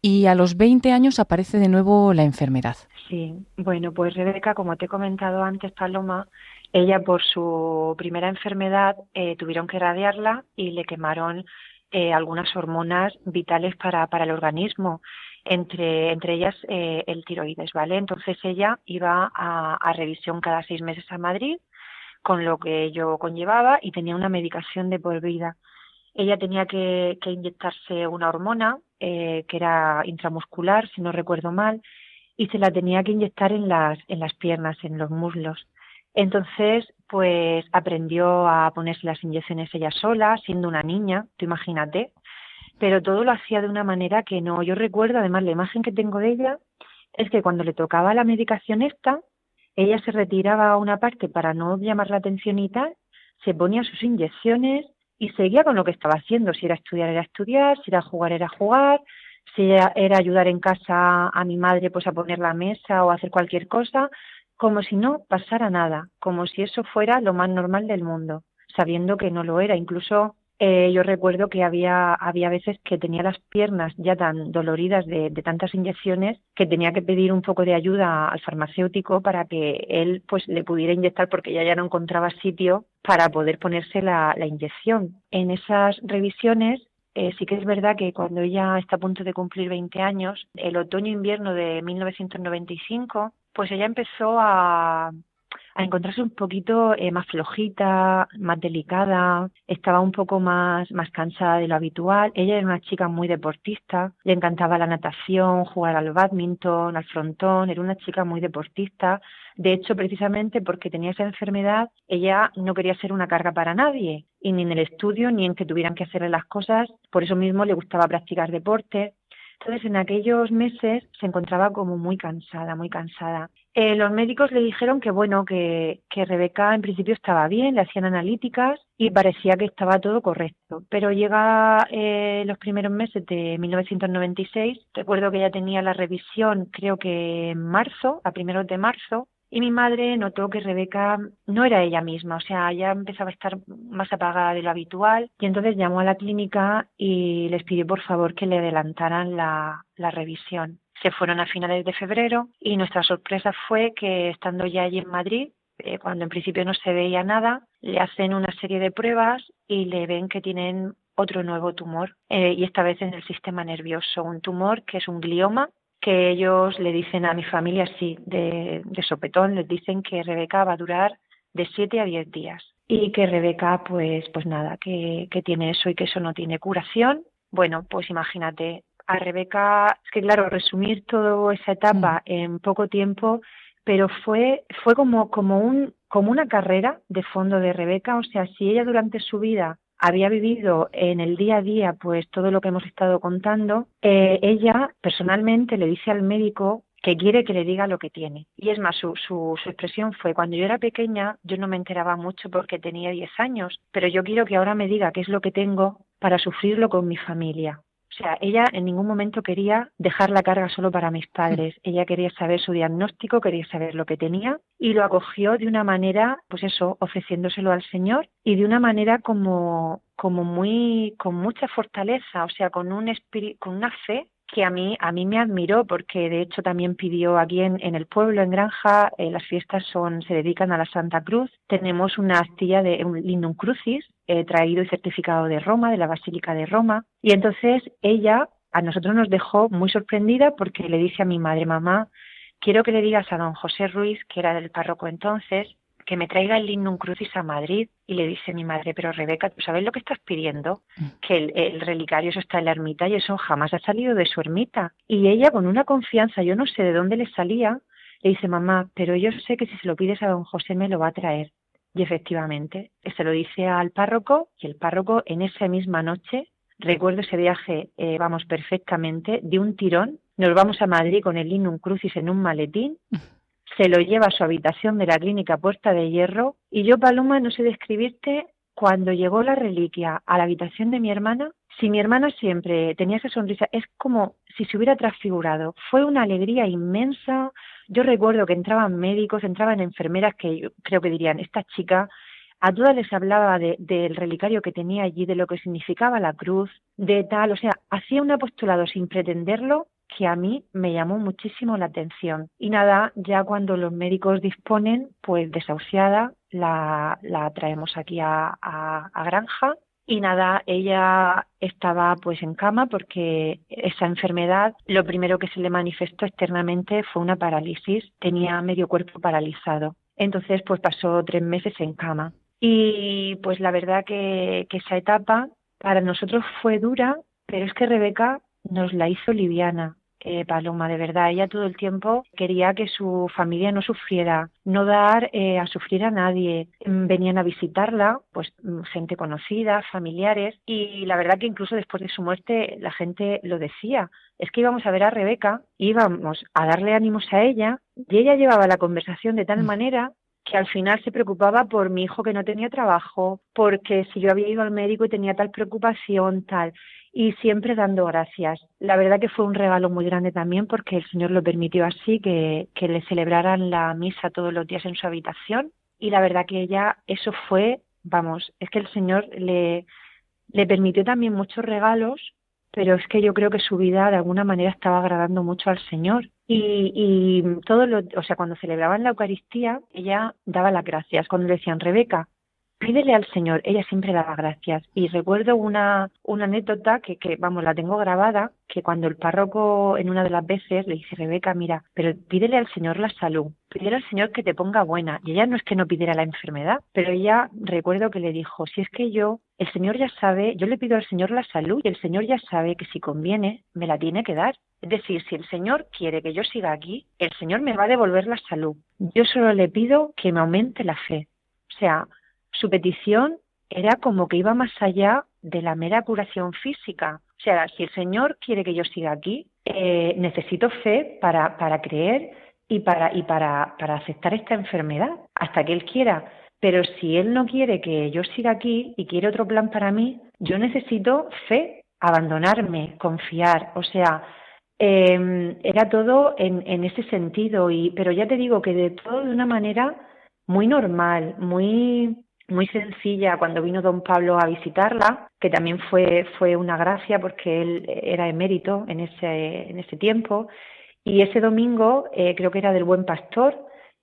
y a los 20 años aparece de nuevo la enfermedad.
Sí, bueno, pues Rebeca, como te he comentado antes, Paloma, ella, por su primera enfermedad, eh, tuvieron que radiarla y le quemaron eh, algunas hormonas vitales para, para el organismo, entre, entre ellas eh, el tiroides, ¿vale? Entonces ella iba a, a, revisión cada seis meses a Madrid, con lo que ello conllevaba, y tenía una medicación de por vida. Ella tenía que, que inyectarse una hormona, que era intramuscular, si no recuerdo mal, y se la tenía que inyectar en las, en las piernas, en los muslos. Entonces, pues aprendió a ponerse las inyecciones ella sola, siendo una niña, tú imagínate, pero todo lo hacía de una manera que no. Yo recuerdo, además, la imagen que tengo de ella es que cuando le tocaba la medicación esta, ella se retiraba a una parte para no llamar la atención y tal, se ponía sus inyecciones y seguía con lo que estaba haciendo. Si era estudiar, era estudiar, si era jugar, era jugar, si era, ayudar en casa a mi madre pues a poner la mesa o hacer cualquier cosa, como si no pasara nada, como si eso fuera lo más normal del mundo, sabiendo que no lo era. Incluso eh, yo recuerdo que había, había veces que tenía las piernas ya tan doloridas de, tantas inyecciones que tenía que pedir un poco de ayuda al farmacéutico para que él pues le pudiera inyectar porque ya ya no encontraba sitio para poder ponerse la, la inyección. En esas revisiones eh, sí que es verdad que cuando ella está a punto de cumplir 20 años, el otoño-invierno de 1995, pues ella empezó a, a encontrarse un poquito eh, más flojita, más delicada, estaba un poco más, más cansada de lo habitual. Ella era una chica muy deportista, le encantaba la natación, jugar al badminton, al frontón, era una chica muy deportista. De hecho, precisamente porque tenía esa enfermedad, ella no quería ser una carga para nadie, y ni en el estudio ni en que tuvieran que hacerle las cosas. Por eso mismo le gustaba practicar deporte. Entonces, en aquellos meses se encontraba como muy cansada, muy cansada. Eh, los médicos le dijeron que, bueno, que, Rebeca en principio estaba bien, le hacían analíticas y parecía que estaba todo correcto. Pero llega eh, los primeros meses de 1996, recuerdo que ella tenía la revisión, creo que en marzo, a primeros de marzo, y mi madre notó que Rebeca no era ella misma, o sea, ya empezaba a estar más apagada de lo habitual y entonces llamó a la clínica y les pidió por favor que le adelantaran la, revisión. Se fueron a finales de febrero y nuestra sorpresa fue que estando ya allí en Madrid, eh, cuando en principio no se veía nada, le hacen una serie de pruebas y le ven que tienen otro nuevo tumor eh, y esta vez en el sistema nervioso, un tumor que es un glioma que ellos le dicen a mi familia así, de, de sopetón, les dicen que Rebeca va a durar de 7 a 10 días. Y que Rebeca, pues, pues nada, que, que tiene eso y que eso no tiene curación. Bueno, pues imagínate, a Rebeca, es que claro, resumir toda esa etapa en poco tiempo, pero fue, fue como, como, un, como una carrera de fondo de Rebeca, o sea, si ella durante su vida había vivido en el día a día pues todo lo que hemos estado contando, eh, ella personalmente le dice al médico que quiere que le diga lo que tiene. Y es más, su, su, su, expresión fue, cuando yo era pequeña yo no me enteraba mucho porque tenía 10 años, pero yo quiero que ahora me diga qué es lo que tengo para sufrirlo con mi familia. O sea, ella en ningún momento quería dejar la carga solo para mis padres. Ella quería saber su diagnóstico, quería saber lo que tenía y lo acogió de una manera, pues eso, ofreciéndoselo al Señor y de una manera como como muy con mucha fortaleza, o sea, con un espíritu, con una fe que a mí a mí me admiró porque de hecho también pidió aquí en, en el pueblo en Granja eh, las fiestas son se dedican a la Santa Cruz. Tenemos una astilla de un lindum crucis eh, traído y certificado de Roma de la Basílica de Roma. Y entonces ella a nosotros nos dejó muy sorprendida porque le dice a mi madre mamá quiero que le digas a don José Ruiz que era del párroco entonces que me traiga el Lignum Crucis a Madrid. Y le dice mi madre, pero Rebeca, ¿tú sabes lo que estás pidiendo? Mm. Que el, relicario eso está en la ermita y eso jamás ha salido de su ermita. Y ella con una confianza, yo no sé de dónde le salía, le dice, mamá, pero yo sé que si se lo pides a don José me lo va a traer. Y efectivamente, se lo dice al párroco y el párroco en esa misma noche, recuerdo ese viaje, eh, vamos perfectamente, de un tirón, nos vamos a Madrid con el Linum Crucis en un maletín, se lo lleva a su habitación de la clínica Puerta de Hierro y yo, Paloma, no sé describirte cuando llegó la reliquia a la habitación de mi hermana, si mi hermana siempre tenía esa sonrisa, es como si se hubiera transfigurado. Fue una alegría inmensa. Yo recuerdo que entraban médicos, entraban enfermeras que yo creo que dirían, esta chica, a todas les hablaba del relicario que tenía allí, de lo que significaba la cruz, de tal, o sea, hacía un apostolado sin pretenderlo que a mí me llamó muchísimo la atención. Y nada, ya cuando los médicos disponen, pues desahuciada, la, la traemos aquí a, a, Granja y nada, ella estaba pues en cama porque esa enfermedad lo primero que se le manifestó externamente fue una parálisis, tenía medio cuerpo paralizado. Entonces pues pasó tres meses en cama. Y pues la verdad que, que esa etapa para nosotros fue dura, pero es que Rebeca nos la hizo liviana. Eh, Paloma, de verdad, ella todo el tiempo quería que su familia no sufriera, no dar eh, a sufrir a nadie. Mm, venían a visitarla, pues mm, gente conocida, familiares, y la verdad que incluso después de su muerte la gente lo decía. Es que íbamos a ver a Rebeca, íbamos a darle ánimos a ella, y ella llevaba la conversación de tal mm. manera que al final se preocupaba por mi hijo que no tenía trabajo, porque si yo había ido al médico y tenía tal preocupación, tal y siempre dando gracias. La verdad que fue un regalo muy grande también porque el Señor lo permitió así, que, le celebraran la misa todos los días en su habitación y la verdad que ella, eso fue, vamos, es que el Señor le, le permitió también muchos regalos, pero es que yo creo que su vida de alguna manera estaba agradando mucho al Señor. Y, y todo lo, o sea, cuando celebraban la Eucaristía, ella daba las gracias. Cuando le decían, Rebeca, pídele al Señor, ella siempre daba gracias. Y recuerdo una, una anécdota que, que, vamos, la tengo grabada, que cuando el párroco en una de las veces le dice, Rebeca, mira, pero pídele al Señor la salud, pídele al Señor que te ponga buena. Y ella no es que no pidiera la enfermedad, pero ella recuerdo que le dijo, si es que yo, el Señor ya sabe, yo le pido al Señor la salud y el Señor ya sabe que si conviene, me la tiene que dar. Es decir, si el Señor quiere que yo siga aquí, el Señor me va a devolver la salud. Yo solo le pido que me aumente la fe. O sea, su petición era como que iba más allá de la mera curación física. O sea, si el Señor quiere que yo siga aquí, eh, necesito fe para, para creer y para, y para, para aceptar esta enfermedad hasta que Él quiera. Pero si Él no quiere que yo siga aquí y quiere otro plan para mí, yo necesito fe, abandonarme, confiar. O sea, em, era todo en, en ese sentido. Y, pero ya te digo que de todo de una manera muy normal, muy muy sencilla cuando vino don Pablo a visitarla, que también fue, fue una gracia porque él era emérito en ese, en ese tiempo. Y ese domingo, eh, creo que era del Buen Pastor,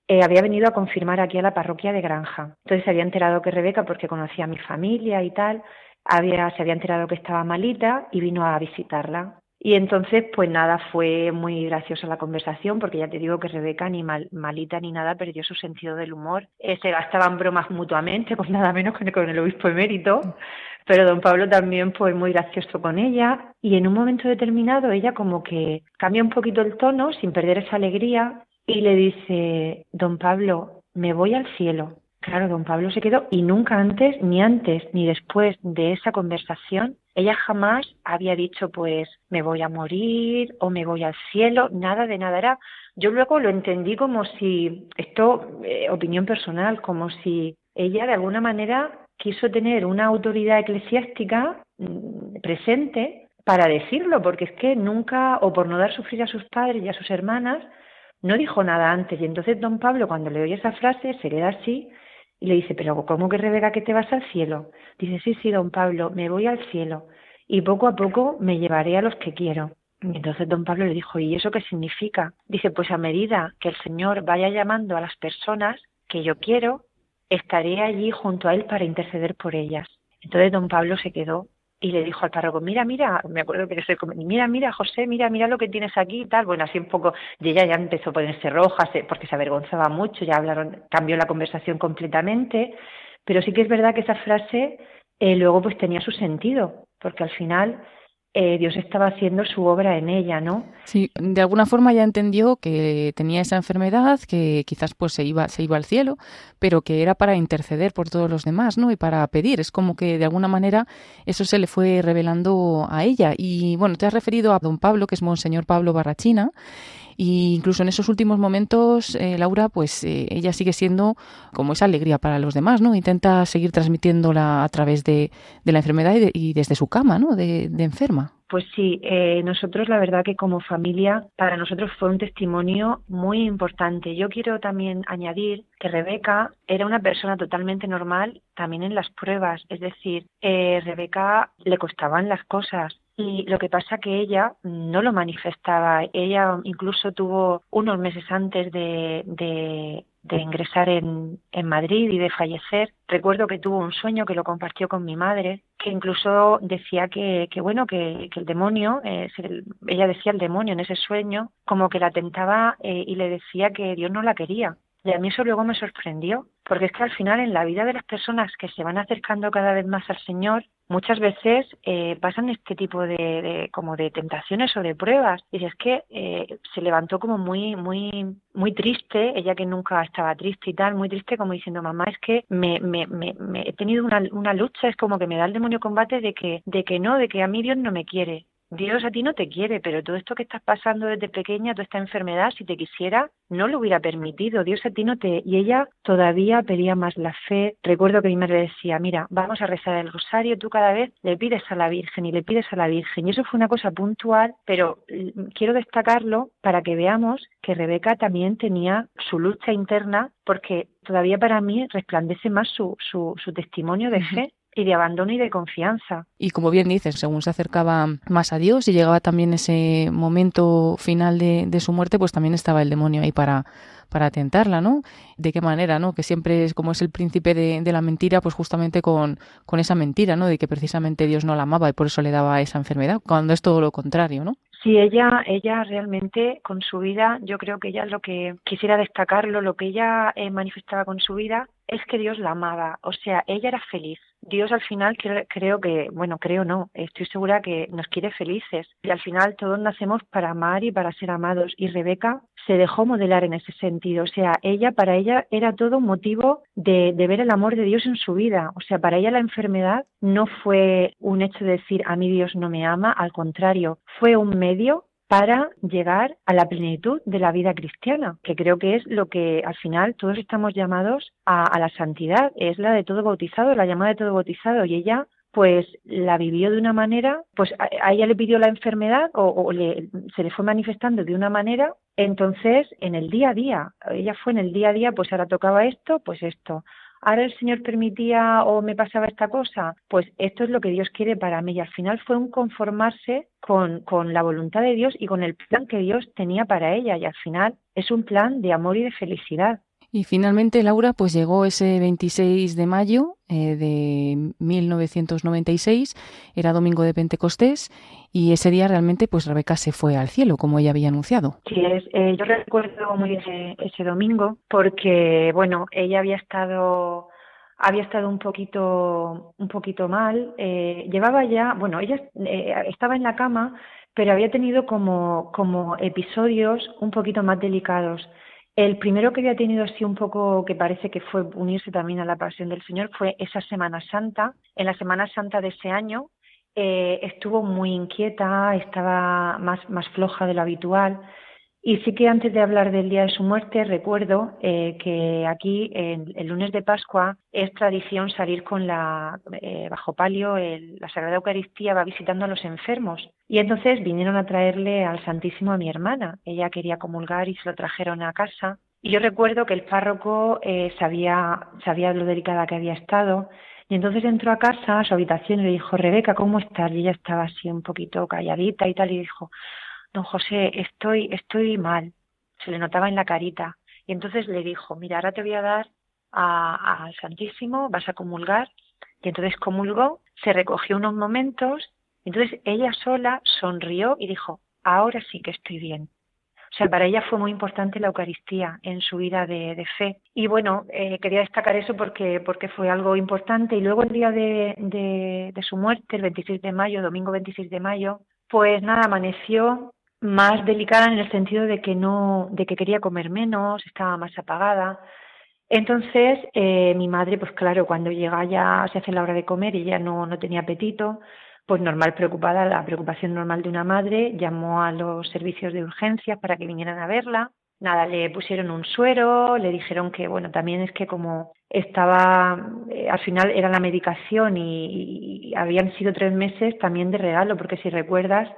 eh, había venido a confirmar aquí a la parroquia de Granja. Entonces se había enterado que Rebeca, porque conocía a mi familia y tal, había, se había enterado que estaba malita y vino a visitarla. Y entonces, pues nada, fue muy graciosa la conversación, porque ya te digo que Rebeca ni malita ni nada perdió su sentido del humor. Eh, se gastaban bromas mutuamente, pues nada menos que con el obispo emérito, pero don Pablo también pues muy gracioso con ella. Y en un momento determinado ella como que cambia un poquito el tono, sin perder esa alegría, y le dice, don Pablo, me voy al cielo. Claro, don Pablo se quedó y nunca antes, ni antes ni después de esa conversación, ella jamás había dicho pues me voy a morir o me voy al cielo, nada de nada. Era, yo luego lo entendí como si, esto, eh, opinión personal, como si ella de alguna manera quiso tener una autoridad eclesiástica mm, presente para decirlo, porque es que nunca, o por no dar sufrir a sus padres y a sus hermanas, no dijo nada antes. Y entonces don Pablo, cuando le oye esa frase, se queda así y le dice, pero ¿cómo que Rebeca que te vas al cielo? Dice, sí, sí, don Pablo, me voy al cielo y poco a poco me llevaré a los que quiero. Y entonces don Pablo le dijo, ¿y eso qué significa? Dice, pues a medida que el Señor vaya llamando a las personas que yo quiero, estaré allí junto a Él para interceder por ellas. Entonces don Pablo se quedó y le dijo al párroco, mira, mira, me acuerdo que se mira, mira, José, mira, mira lo que tienes aquí y tal. Bueno, así un poco, y ella ya empezó a ponerse roja porque se avergonzaba mucho, ya hablaron, cambió la conversación completamente, pero sí que es verdad que esa frase eh, luego pues tenía su sentido, porque al final eh, Dios estaba haciendo su obra en ella, ¿no?
Sí, de alguna forma ya entendió que tenía esa enfermedad, que quizás pues se iba, se iba al cielo, pero que era para interceder por todos los demás, ¿no? Y para pedir. Es como que de alguna manera eso se le fue revelando a ella. Y bueno, te has referido a don Pablo, que es Monseñor Pablo Barrachina, y incluso en esos últimos momentos, eh, Laura, pues eh, ella sigue siendo como esa alegría para los demás, ¿no? Intenta seguir transmitiéndola a través de, de la enfermedad y, y, desde su cama, ¿no? De, de enferma.
Pues sí, eh, nosotros la verdad que como familia, para nosotros fue un testimonio muy importante. Yo quiero también añadir que Rebeca era una persona totalmente normal también en las pruebas, es decir, eh, Rebeca le costaban las cosas, y lo que pasa que ella no lo manifestaba. Ella incluso tuvo unos meses antes de, de, ingresar en, Madrid y de fallecer. Recuerdo que tuvo un sueño que lo compartió con mi madre, que incluso decía que, que bueno, que, que, el demonio, eh, ella decía el demonio en ese sueño, como que la tentaba eh, y le decía que Dios no la quería. Y a mí eso luego me sorprendió, porque es que al final en la vida de las personas que se van acercando cada vez más al Señor, muchas veces eh, pasan este tipo de, de, como de tentaciones o de pruebas. Y es que eh, se levantó como muy muy muy triste. Ella que nunca estaba triste y tal muy triste como diciendo mamá es que me, me, me, me he tenido una, una lucha es como que me da el demonio combate de que de que no de que a mí Dios no me quiere Dios a ti no te quiere, pero todo esto que estás pasando desde pequeña, toda esta enfermedad, si te quisiera, no lo hubiera permitido. Dios a ti no te... Y ella todavía pedía más la fe. Recuerdo que mi madre decía, mira, vamos a rezar el rosario, tú cada vez le pides a la Virgen y le pides a la Virgen. Y eso fue una cosa puntual, pero mm, quiero destacarlo para que veamos que Rebeca también tenía su lucha interna, porque todavía para mí resplandece más su, su, su testimonio de fe y de abandono y de confianza.
Y como bien dices, según se acercaba más a Dios y llegaba también ese momento final de, de su muerte, pues también estaba el demonio ahí para, para tentarla, ¿no? ¿De qué manera, no? Que siempre es como es el príncipe de, de, la mentira, pues justamente con, con esa mentira, ¿no? De que precisamente Dios no la amaba y por eso le daba esa enfermedad, cuando es todo lo contrario, ¿no?
Sí, ella, ella realmente con su vida, yo creo que ella lo que quisiera destacarlo, lo que ella eh, manifestaba con su vida es que Dios la amaba, o sea, ella era feliz. Dios al final creo, que, bueno, creo no, estoy segura que nos quiere felices. Y al final todos nacemos para amar y para ser amados. Y Rebeca se dejó modelar en ese sentido, o sea, ella para ella era todo un motivo de, de ver el amor de Dios en su vida, o sea, para ella la enfermedad no fue un hecho de decir a mí Dios no me ama, al contrario, fue un medio para llegar a la plenitud de la vida cristiana, que creo que es lo que al final todos estamos llamados a, la santidad, es la de todo bautizado, la llamada de todo bautizado, y ella pues la vivió de una manera, pues a, a ella le pidió la enfermedad o, o le, se le fue manifestando de una manera, entonces en el día a día, ella fue en el día a día, pues ahora tocaba esto, pues esto, ahora el Señor permitía o me pasaba esta cosa, pues esto es lo que Dios quiere para mí. Y al final fue un conformarse con, con, la voluntad de Dios y con el plan que Dios tenía para ella. Y al final es un plan de amor y de felicidad.
Y finalmente, Laura, pues llegó ese 26 de mayo eh, de 1996, era domingo de Pentecostés, y ese día realmente pues Rebeca se fue al cielo, como ella había anunciado.
Sí, es, eh, yo recuerdo muy ese, ese domingo, porque, bueno, ella había estado había estado un poquito un poquito mal eh, llevaba ya bueno ella eh, estaba en la cama pero había tenido como como episodios un poquito más delicados el primero que había tenido así un poco que parece que fue unirse también a la pasión del Señor fue esa Semana Santa. En la Semana Santa de ese año eh, estuvo muy inquieta, estaba más, más floja de lo habitual. Y sí que antes de hablar del día de su muerte, recuerdo eh, que aquí, el, el, lunes de Pascua, es tradición salir con la, eh, bajo palio, el, la Sagrada Eucaristía va visitando a los enfermos. Y entonces vinieron a traerle al Santísimo a mi hermana. Ella quería comulgar y se lo trajeron a casa. Y yo recuerdo que el párroco eh, sabía, sabía lo delicada que había estado. Y entonces entró a casa, a su habitación, y le dijo, Rebeca, ¿cómo estás? Y ella estaba así un poquito calladita y tal, y dijo, don José, estoy, estoy mal. Se le notaba en la carita. Y entonces le dijo, mira, ahora te voy a dar al Santísimo, vas a comulgar. Y entonces comulgó, se recogió unos momentos, entonces ella sola sonrió y dijo, ahora sí que estoy bien. O sea, para ella fue muy importante la Eucaristía en su vida de, fe. Y bueno, eh, quería destacar eso porque, porque fue algo importante. Y luego el día de, de, su muerte, el 26 de mayo, domingo 26 de mayo, pues nada, amaneció más delicada en el sentido de que no, de que quería comer menos, estaba más apagada. Entonces, eh, mi madre, pues claro, cuando llega ya se hace la hora de comer y ya no, no tenía apetito, pues normal preocupada, la preocupación normal de una madre, llamó a los servicios de urgencias para que vinieran a verla. Nada, le pusieron un suero, le dijeron que, bueno, también es que como estaba, eh, al final era la medicación y, habían sido tres meses también de regalo, porque si recuerdas,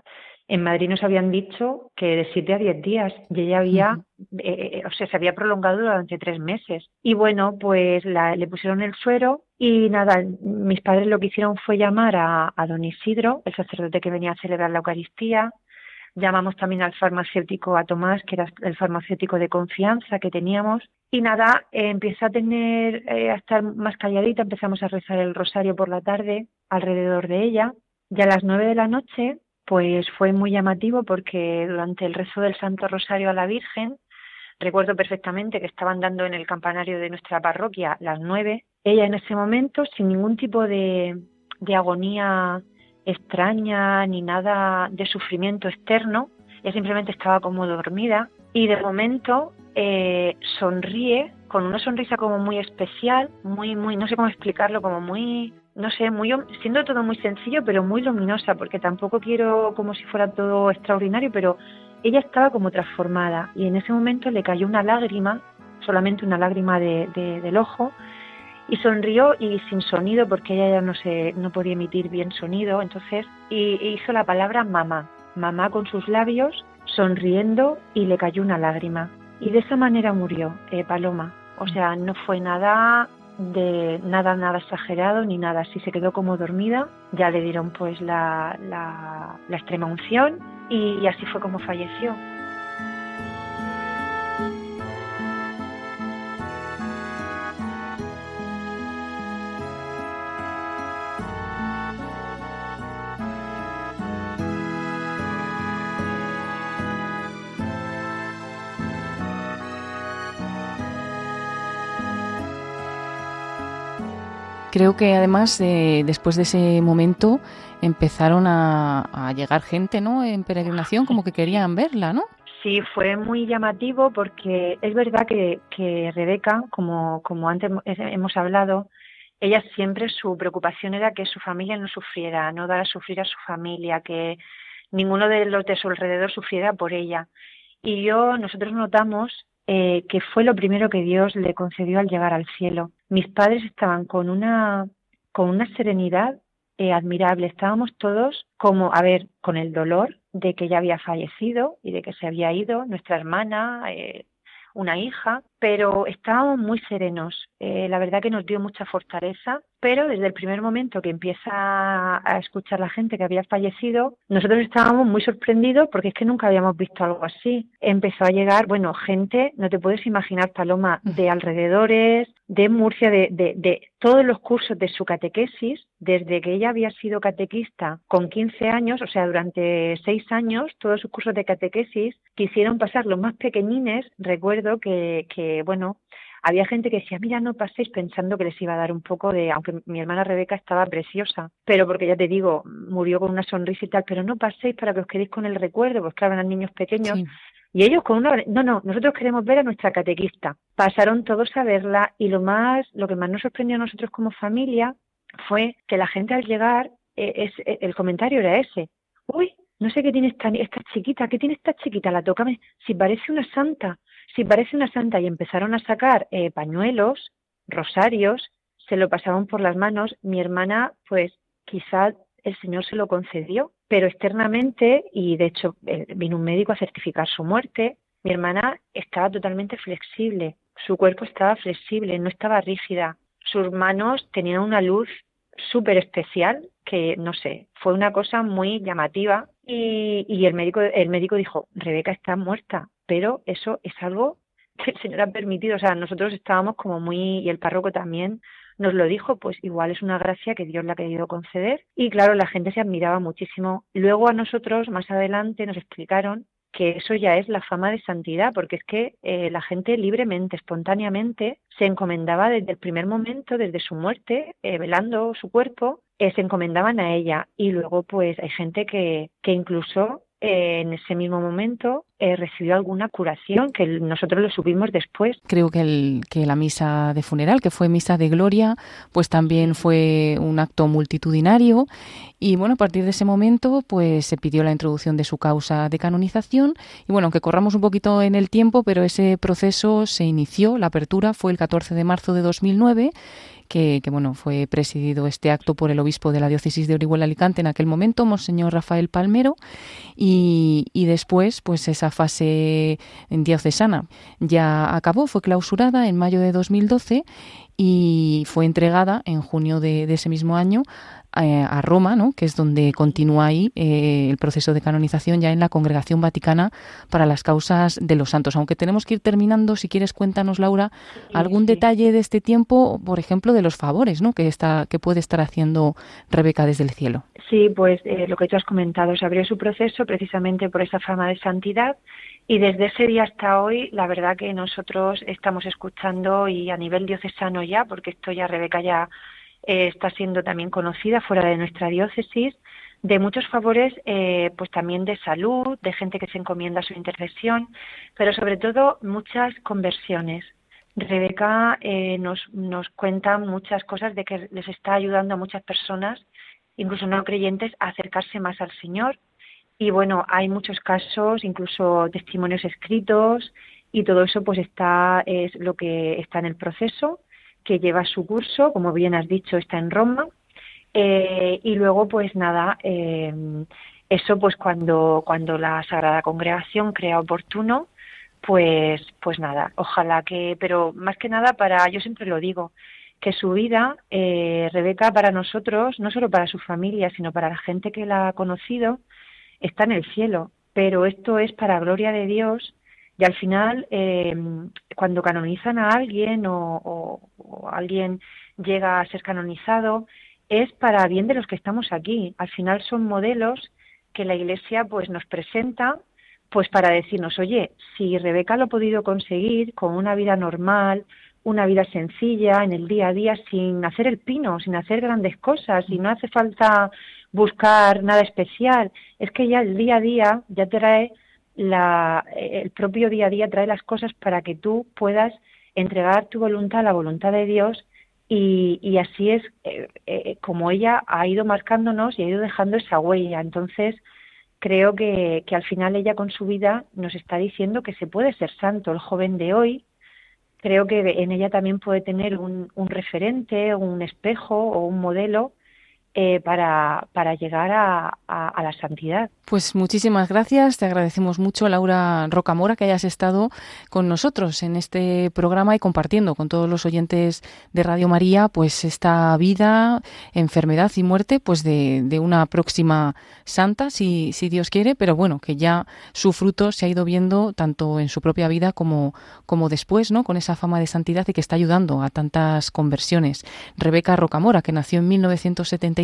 en Madrid nos habían dicho que de siete a diez días y ella había, eh, o sea, se había prolongado durante tres meses. Y bueno, pues le pusieron el suero y nada, mis padres lo que hicieron fue llamar a, don Isidro, el sacerdote que venía a celebrar la Eucaristía. Llamamos también al farmacéutico, a Tomás, que era el farmacéutico de confianza que teníamos. Y nada, eh, empieza a tener, eh, a estar más calladita, empezamos a rezar el rosario por la tarde alrededor de ella. Y a las nueve de la noche pues fue muy llamativo porque durante el rezo del Santo Rosario a la Virgen, recuerdo perfectamente que estaban dando en el campanario de nuestra parroquia las nueve, ella en ese momento, sin ningún tipo de, agonía extraña ni nada de sufrimiento externo, ella simplemente estaba como dormida y de momento eh, sonríe con una sonrisa como muy especial, muy, muy, no sé cómo explicarlo, como muy no sé, muy, siendo todo muy sencillo, pero muy luminosa, porque tampoco quiero como si fuera todo extraordinario, pero ella estaba como transformada y en ese momento le cayó una lágrima, solamente una lágrima de, del ojo, y sonrió y sin sonido, porque ella ya no, se, no podía emitir bien sonido, entonces y, hizo la palabra mamá, mamá con sus labios, sonriendo y le cayó una lágrima. Y de esa manera murió eh, Paloma. O sea, no fue nada de nada, nada exagerado ni nada. Si se quedó como dormida, ya le dieron pues la, la, extrema unción y así fue como falleció.
Creo que además después de ese momento empezaron a, llegar gente, ¿no? En peregrinación, como que querían verla, ¿no?
Sí, fue muy llamativo porque es verdad que, que Rebeca, como, como antes hemos hablado, ella siempre su preocupación era que su familia no sufriera, no dar a sufrir a su familia, que ninguno de los de su alrededor sufriera por ella. Y yo, nosotros notamos eh, que fue lo primero que Dios le concedió al llegar al cielo. Mis padres estaban con una, con una serenidad eh, admirable. Estábamos todos como, a ver, con el dolor de que ella había fallecido y de que se había ido, nuestra hermana, eh, una hija, pero estábamos muy serenos. la verdad que nos dio mucha fortaleza pero desde el primer momento que empieza a escuchar la gente que había fallecido, nosotros estábamos muy sorprendidos porque es que nunca habíamos visto algo así. Empezó a llegar, bueno, gente, no te puedes imaginar, Paloma, de alrededores, de Murcia, de, de, de todos los cursos de su catequesis, desde que ella había sido catequista con 15 años, o sea, durante 6 años, todos sus cursos de catequesis, quisieron pasar los más pequeñines, recuerdo que, que bueno, había gente que decía, mira, no paséis pensando que les iba a dar un poco de, aunque mi hermana Rebeca estaba preciosa, pero porque ya te digo, murió con una sonrisa y tal, pero no paséis para que os quedéis con el recuerdo, pues claro, eran niños pequeños. Y ellos con una, no, no, nosotros queremos ver a nuestra catequista. Pasaron todos a verla y lo más, lo que más nos sorprendió a nosotros como familia fue que la gente al llegar, eh, es, eh, el comentario era ese. Uy, no sé qué tiene esta, esta chiquita, ¿qué tiene esta chiquita? La toca, si parece una santa si parece una santa y empezaron a sacar eh, pañuelos, rosarios, se lo pasaban por las manos, mi hermana, pues quizá el Señor se lo concedió, pero externamente, y de hecho eh, vino un médico a certificar su muerte, mi hermana estaba totalmente flexible, su cuerpo estaba flexible, no estaba rígida, sus manos tenían una luz súper especial que, no sé, fue una cosa muy llamativa y, y, el, médico, el médico dijo, Rebeca está muerta, pero eso es algo que el Señor ha permitido. O sea, nosotros estábamos como muy, y el párroco también nos lo dijo, pues igual es una gracia que Dios le ha querido conceder. Y claro, la gente se admiraba muchísimo. Luego a nosotros, más adelante, nos explicaron que eso ya es la fama de santidad, porque es que eh, la gente libremente, espontáneamente, se encomendaba desde el primer momento, desde su muerte, eh, velando su cuerpo, eh, se encomendaban a ella. Y luego, pues, hay gente que, que incluso en ese mismo momento eh, recibió alguna curación, que nosotros lo subimos después.
Creo que, el, que la misa de funeral, que fue misa de gloria, pues también fue un acto multitudinario y bueno, a partir de ese momento pues se pidió la introducción de su causa de canonización y bueno, aunque corramos un poquito en el tiempo, pero ese proceso se inició, la apertura fue el 14 de marzo de 2009 que, bueno, fue presidido este acto por el obispo de la diócesis de Orihuela Alicante en aquel momento, Monseñor Rafael Palmero, y, y después, pues esa fase diocesana ya acabó, fue clausurada en mayo de 2012 y fue entregada en junio de, ese mismo año eh, a Roma, ¿no? que es donde continúa ahí eh, el proceso de canonización ya en la Congregación Vaticana para las causas de los santos. Aunque tenemos que ir terminando, si quieres cuéntanos, Laura, algún detalle de este tiempo, por ejemplo, de los favores ¿no? que, está, que puede estar haciendo Rebeca desde el cielo.
Sí, pues eh, lo que tú has comentado, se abrió su proceso precisamente por esa fama de santidad y desde ese día hasta hoy, la verdad que nosotros estamos escuchando y a nivel diocesano ya, porque esto ya Rebeca ya eh, está siendo también conocida fuera de nuestra diócesis, de muchos favores, eh, pues también de salud, de gente que se encomienda a su intercesión, pero sobre todo muchas conversiones. Rebeca eh, nos, nos cuenta muchas cosas de que les está ayudando a muchas personas, incluso no creyentes, a acercarse más al Señor y bueno, hay muchos casos, incluso testimonios escritos, y todo eso pues está, es lo que está en el proceso, que lleva su curso, como bien has dicho, está en Roma. Eh, y luego, pues nada, eh, eso pues cuando, cuando la Sagrada Congregación crea oportuno, pues, pues nada, ojalá que, pero más que nada para, yo siempre lo digo, que su vida, eh, Rebeca, para nosotros, no solo para su familia, sino para la gente que la ha conocido, está en el cielo, pero esto es para gloria de Dios y al final eh, cuando canonizan a alguien o, alguien llega a ser canonizado es para bien de los que estamos aquí. Al final son modelos que la Iglesia pues nos presenta pues para decirnos, oye, si Rebeca lo ha podido conseguir con una vida normal, una vida sencilla, en el día a día, sin hacer el pino, sin hacer grandes cosas, y no hace falta buscar nada especial, es que ya el día a día ya trae la, el propio día a día trae las cosas para que tú puedas entregar tu voluntad a la voluntad de Dios y, y así es eh, eh, como ella ha ido marcándonos y ha ido dejando esa huella. Entonces, creo que, que al final ella con su vida nos está diciendo que se puede ser santo. El joven de hoy, creo que en ella también puede tener un, referente, un espejo o un modelo eh, para, llegar a, la santidad.
Pues muchísimas gracias, te agradecemos mucho Laura Rocamora que hayas estado con nosotros en este programa y compartiendo con todos los oyentes de Radio María pues esta vida, enfermedad y muerte pues de, una próxima santa si, si Dios quiere, pero bueno, que ya su fruto se ha ido viendo tanto en su propia vida como, como después, ¿no? Con esa fama de santidad y que está ayudando a tantas conversiones. Rebeca Rocamora, que nació en 1970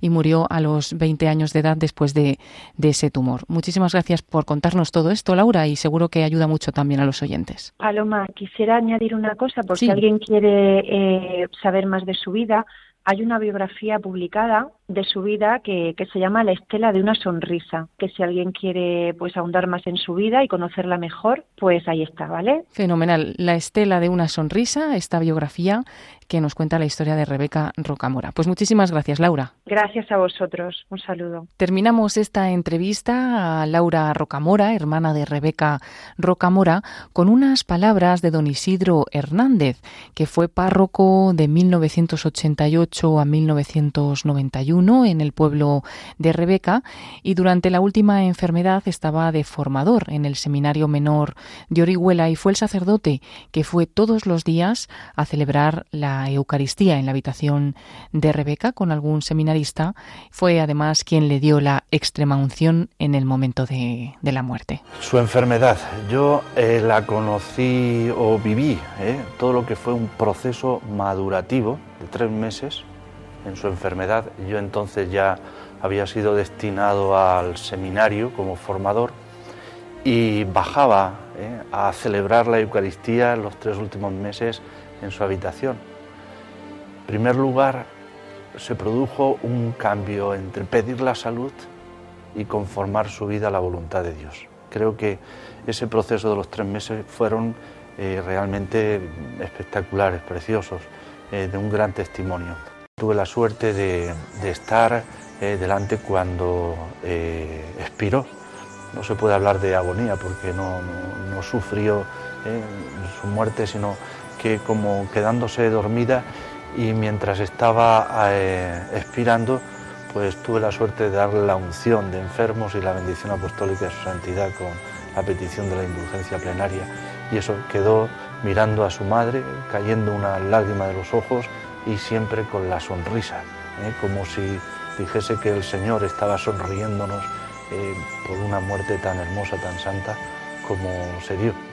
y murió a los 20 años de edad después de, ese tumor. Muchísimas gracias por contarnos todo esto, Laura, y seguro que ayuda mucho también a los oyentes.
Paloma, quisiera añadir una cosa, por si alguien quiere eh, saber más de su vida. Hay una biografía publicada de su vida que, que, se llama La estela de una sonrisa, que si alguien quiere pues ahondar más en su vida y conocerla mejor, pues ahí está, ¿vale?
Fenomenal. La estela de una sonrisa, esta biografía que nos cuenta la historia de Rebeca Rocamora. Pues muchísimas gracias, Laura.
Gracias a vosotros. Un saludo.
Terminamos esta entrevista a Laura Rocamora, hermana de Rebeca Rocamora, con unas palabras de don Isidro Hernández, que fue párroco de 1988 a 1991 en el pueblo de Rebeca y durante la última enfermedad estaba de formador en el seminario menor de Orihuela y fue el sacerdote que fue todos los días a celebrar la Eucaristía en la habitación de Rebeca con algún seminarista. Fue además quien le dio la extrema unción en el momento de, la muerte.
Su enfermedad, yo eh, la conocí o viví, eh, todo lo que fue un proceso madurativo de tres meses en su enfermedad. Yo entonces ya había sido destinado al seminario como formador y bajaba ¿eh? a celebrar la Eucaristía los tres últimos meses en su habitación. Primer lugar, se produjo un cambio entre pedir la salud y conformar su vida a la voluntad de Dios. Creo que ese proceso de los tres meses fueron eh, realmente espectaculares, preciosos, eh, de un gran testimonio. Tuve la suerte de, estar eh, delante cuando expiró. No se puede hablar de agonía porque no, no sufrió su muerte, sino que como quedándose dormida y mientras estaba expirando, pues tuve la suerte de darle la unción de enfermos y la bendición apostólica de su santidad con la petición de la indulgencia plenaria. Y eso quedó mirando a su madre, cayendo una lágrima de los ojos y siempre con la sonrisa, ¿eh? como si dijese que el Señor estaba sonriéndonos eh, por una muerte tan hermosa, tan santa como se dio.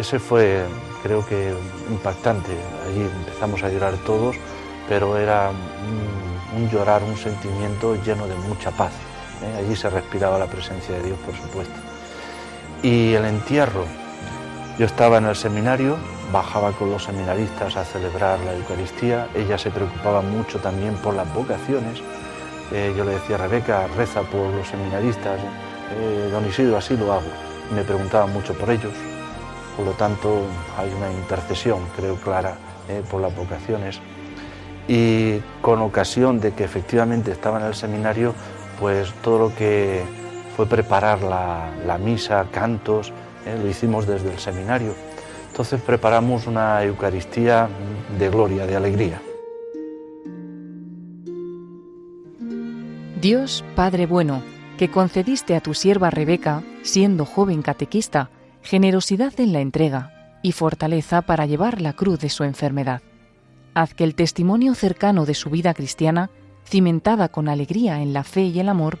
Ese fue, creo que, impactante. Allí empezamos a llorar todos, pero era un, llorar, un sentimiento lleno de mucha paz. ¿eh? Allí se respiraba la presencia de Dios, por supuesto. Y el entierro, yo estaba en el seminario, bajaba con los seminaristas a celebrar la Eucaristía, ella se preocupaba mucho también por las vocaciones, eh, yo le decía, Rebeca, reza por los seminaristas, eh, don Isidro, así lo hago. Me preguntaba mucho por ellos, por lo tanto hay una intercesión, creo, clara eh, por las vocaciones. Y con ocasión de que efectivamente estaba en el seminario, pues todo lo que fue preparar la, misa, cantos, eh, lo hicimos desde el seminario. Entonces preparamos una Eucaristía de gloria, de alegría.
Dios Padre bueno, que concediste a tu sierva Rebeca, siendo joven catequista, generosidad en la entrega y fortaleza para llevar la cruz de su enfermedad. Haz que el testimonio cercano de su vida cristiana, cimentada con alegría en la fe y el amor,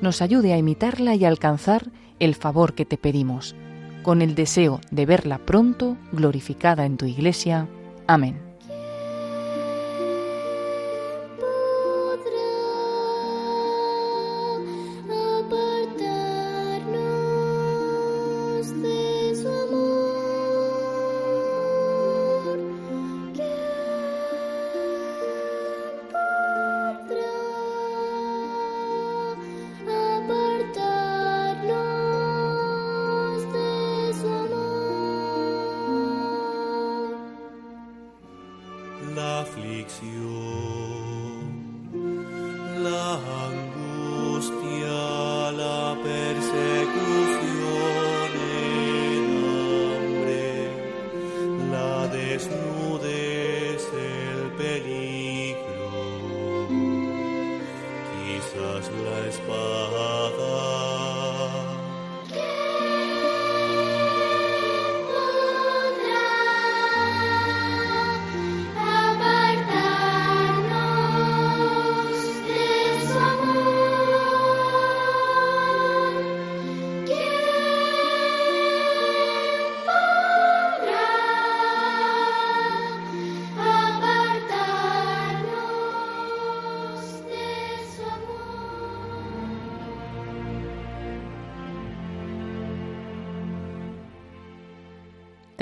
nos ayude a imitarla y alcanzar el favor que te pedimos, con el deseo de verla pronto glorificada en tu iglesia. Amén.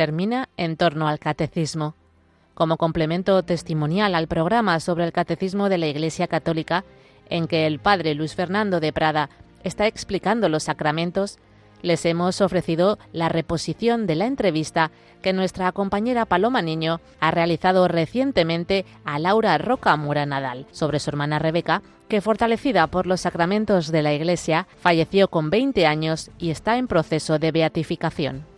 Termina en torno al catecismo. Como complemento testimonial al programa sobre el catecismo de la Iglesia Católica, en que el padre Luis Fernando de Prada está explicando los sacramentos, les hemos ofrecido la reposición de la entrevista que nuestra compañera Paloma Niño ha realizado recientemente a Laura Roca Mura Nadal sobre su hermana Rebeca, que fortalecida por los sacramentos de la Iglesia falleció con 20 años y está en proceso de beatificación.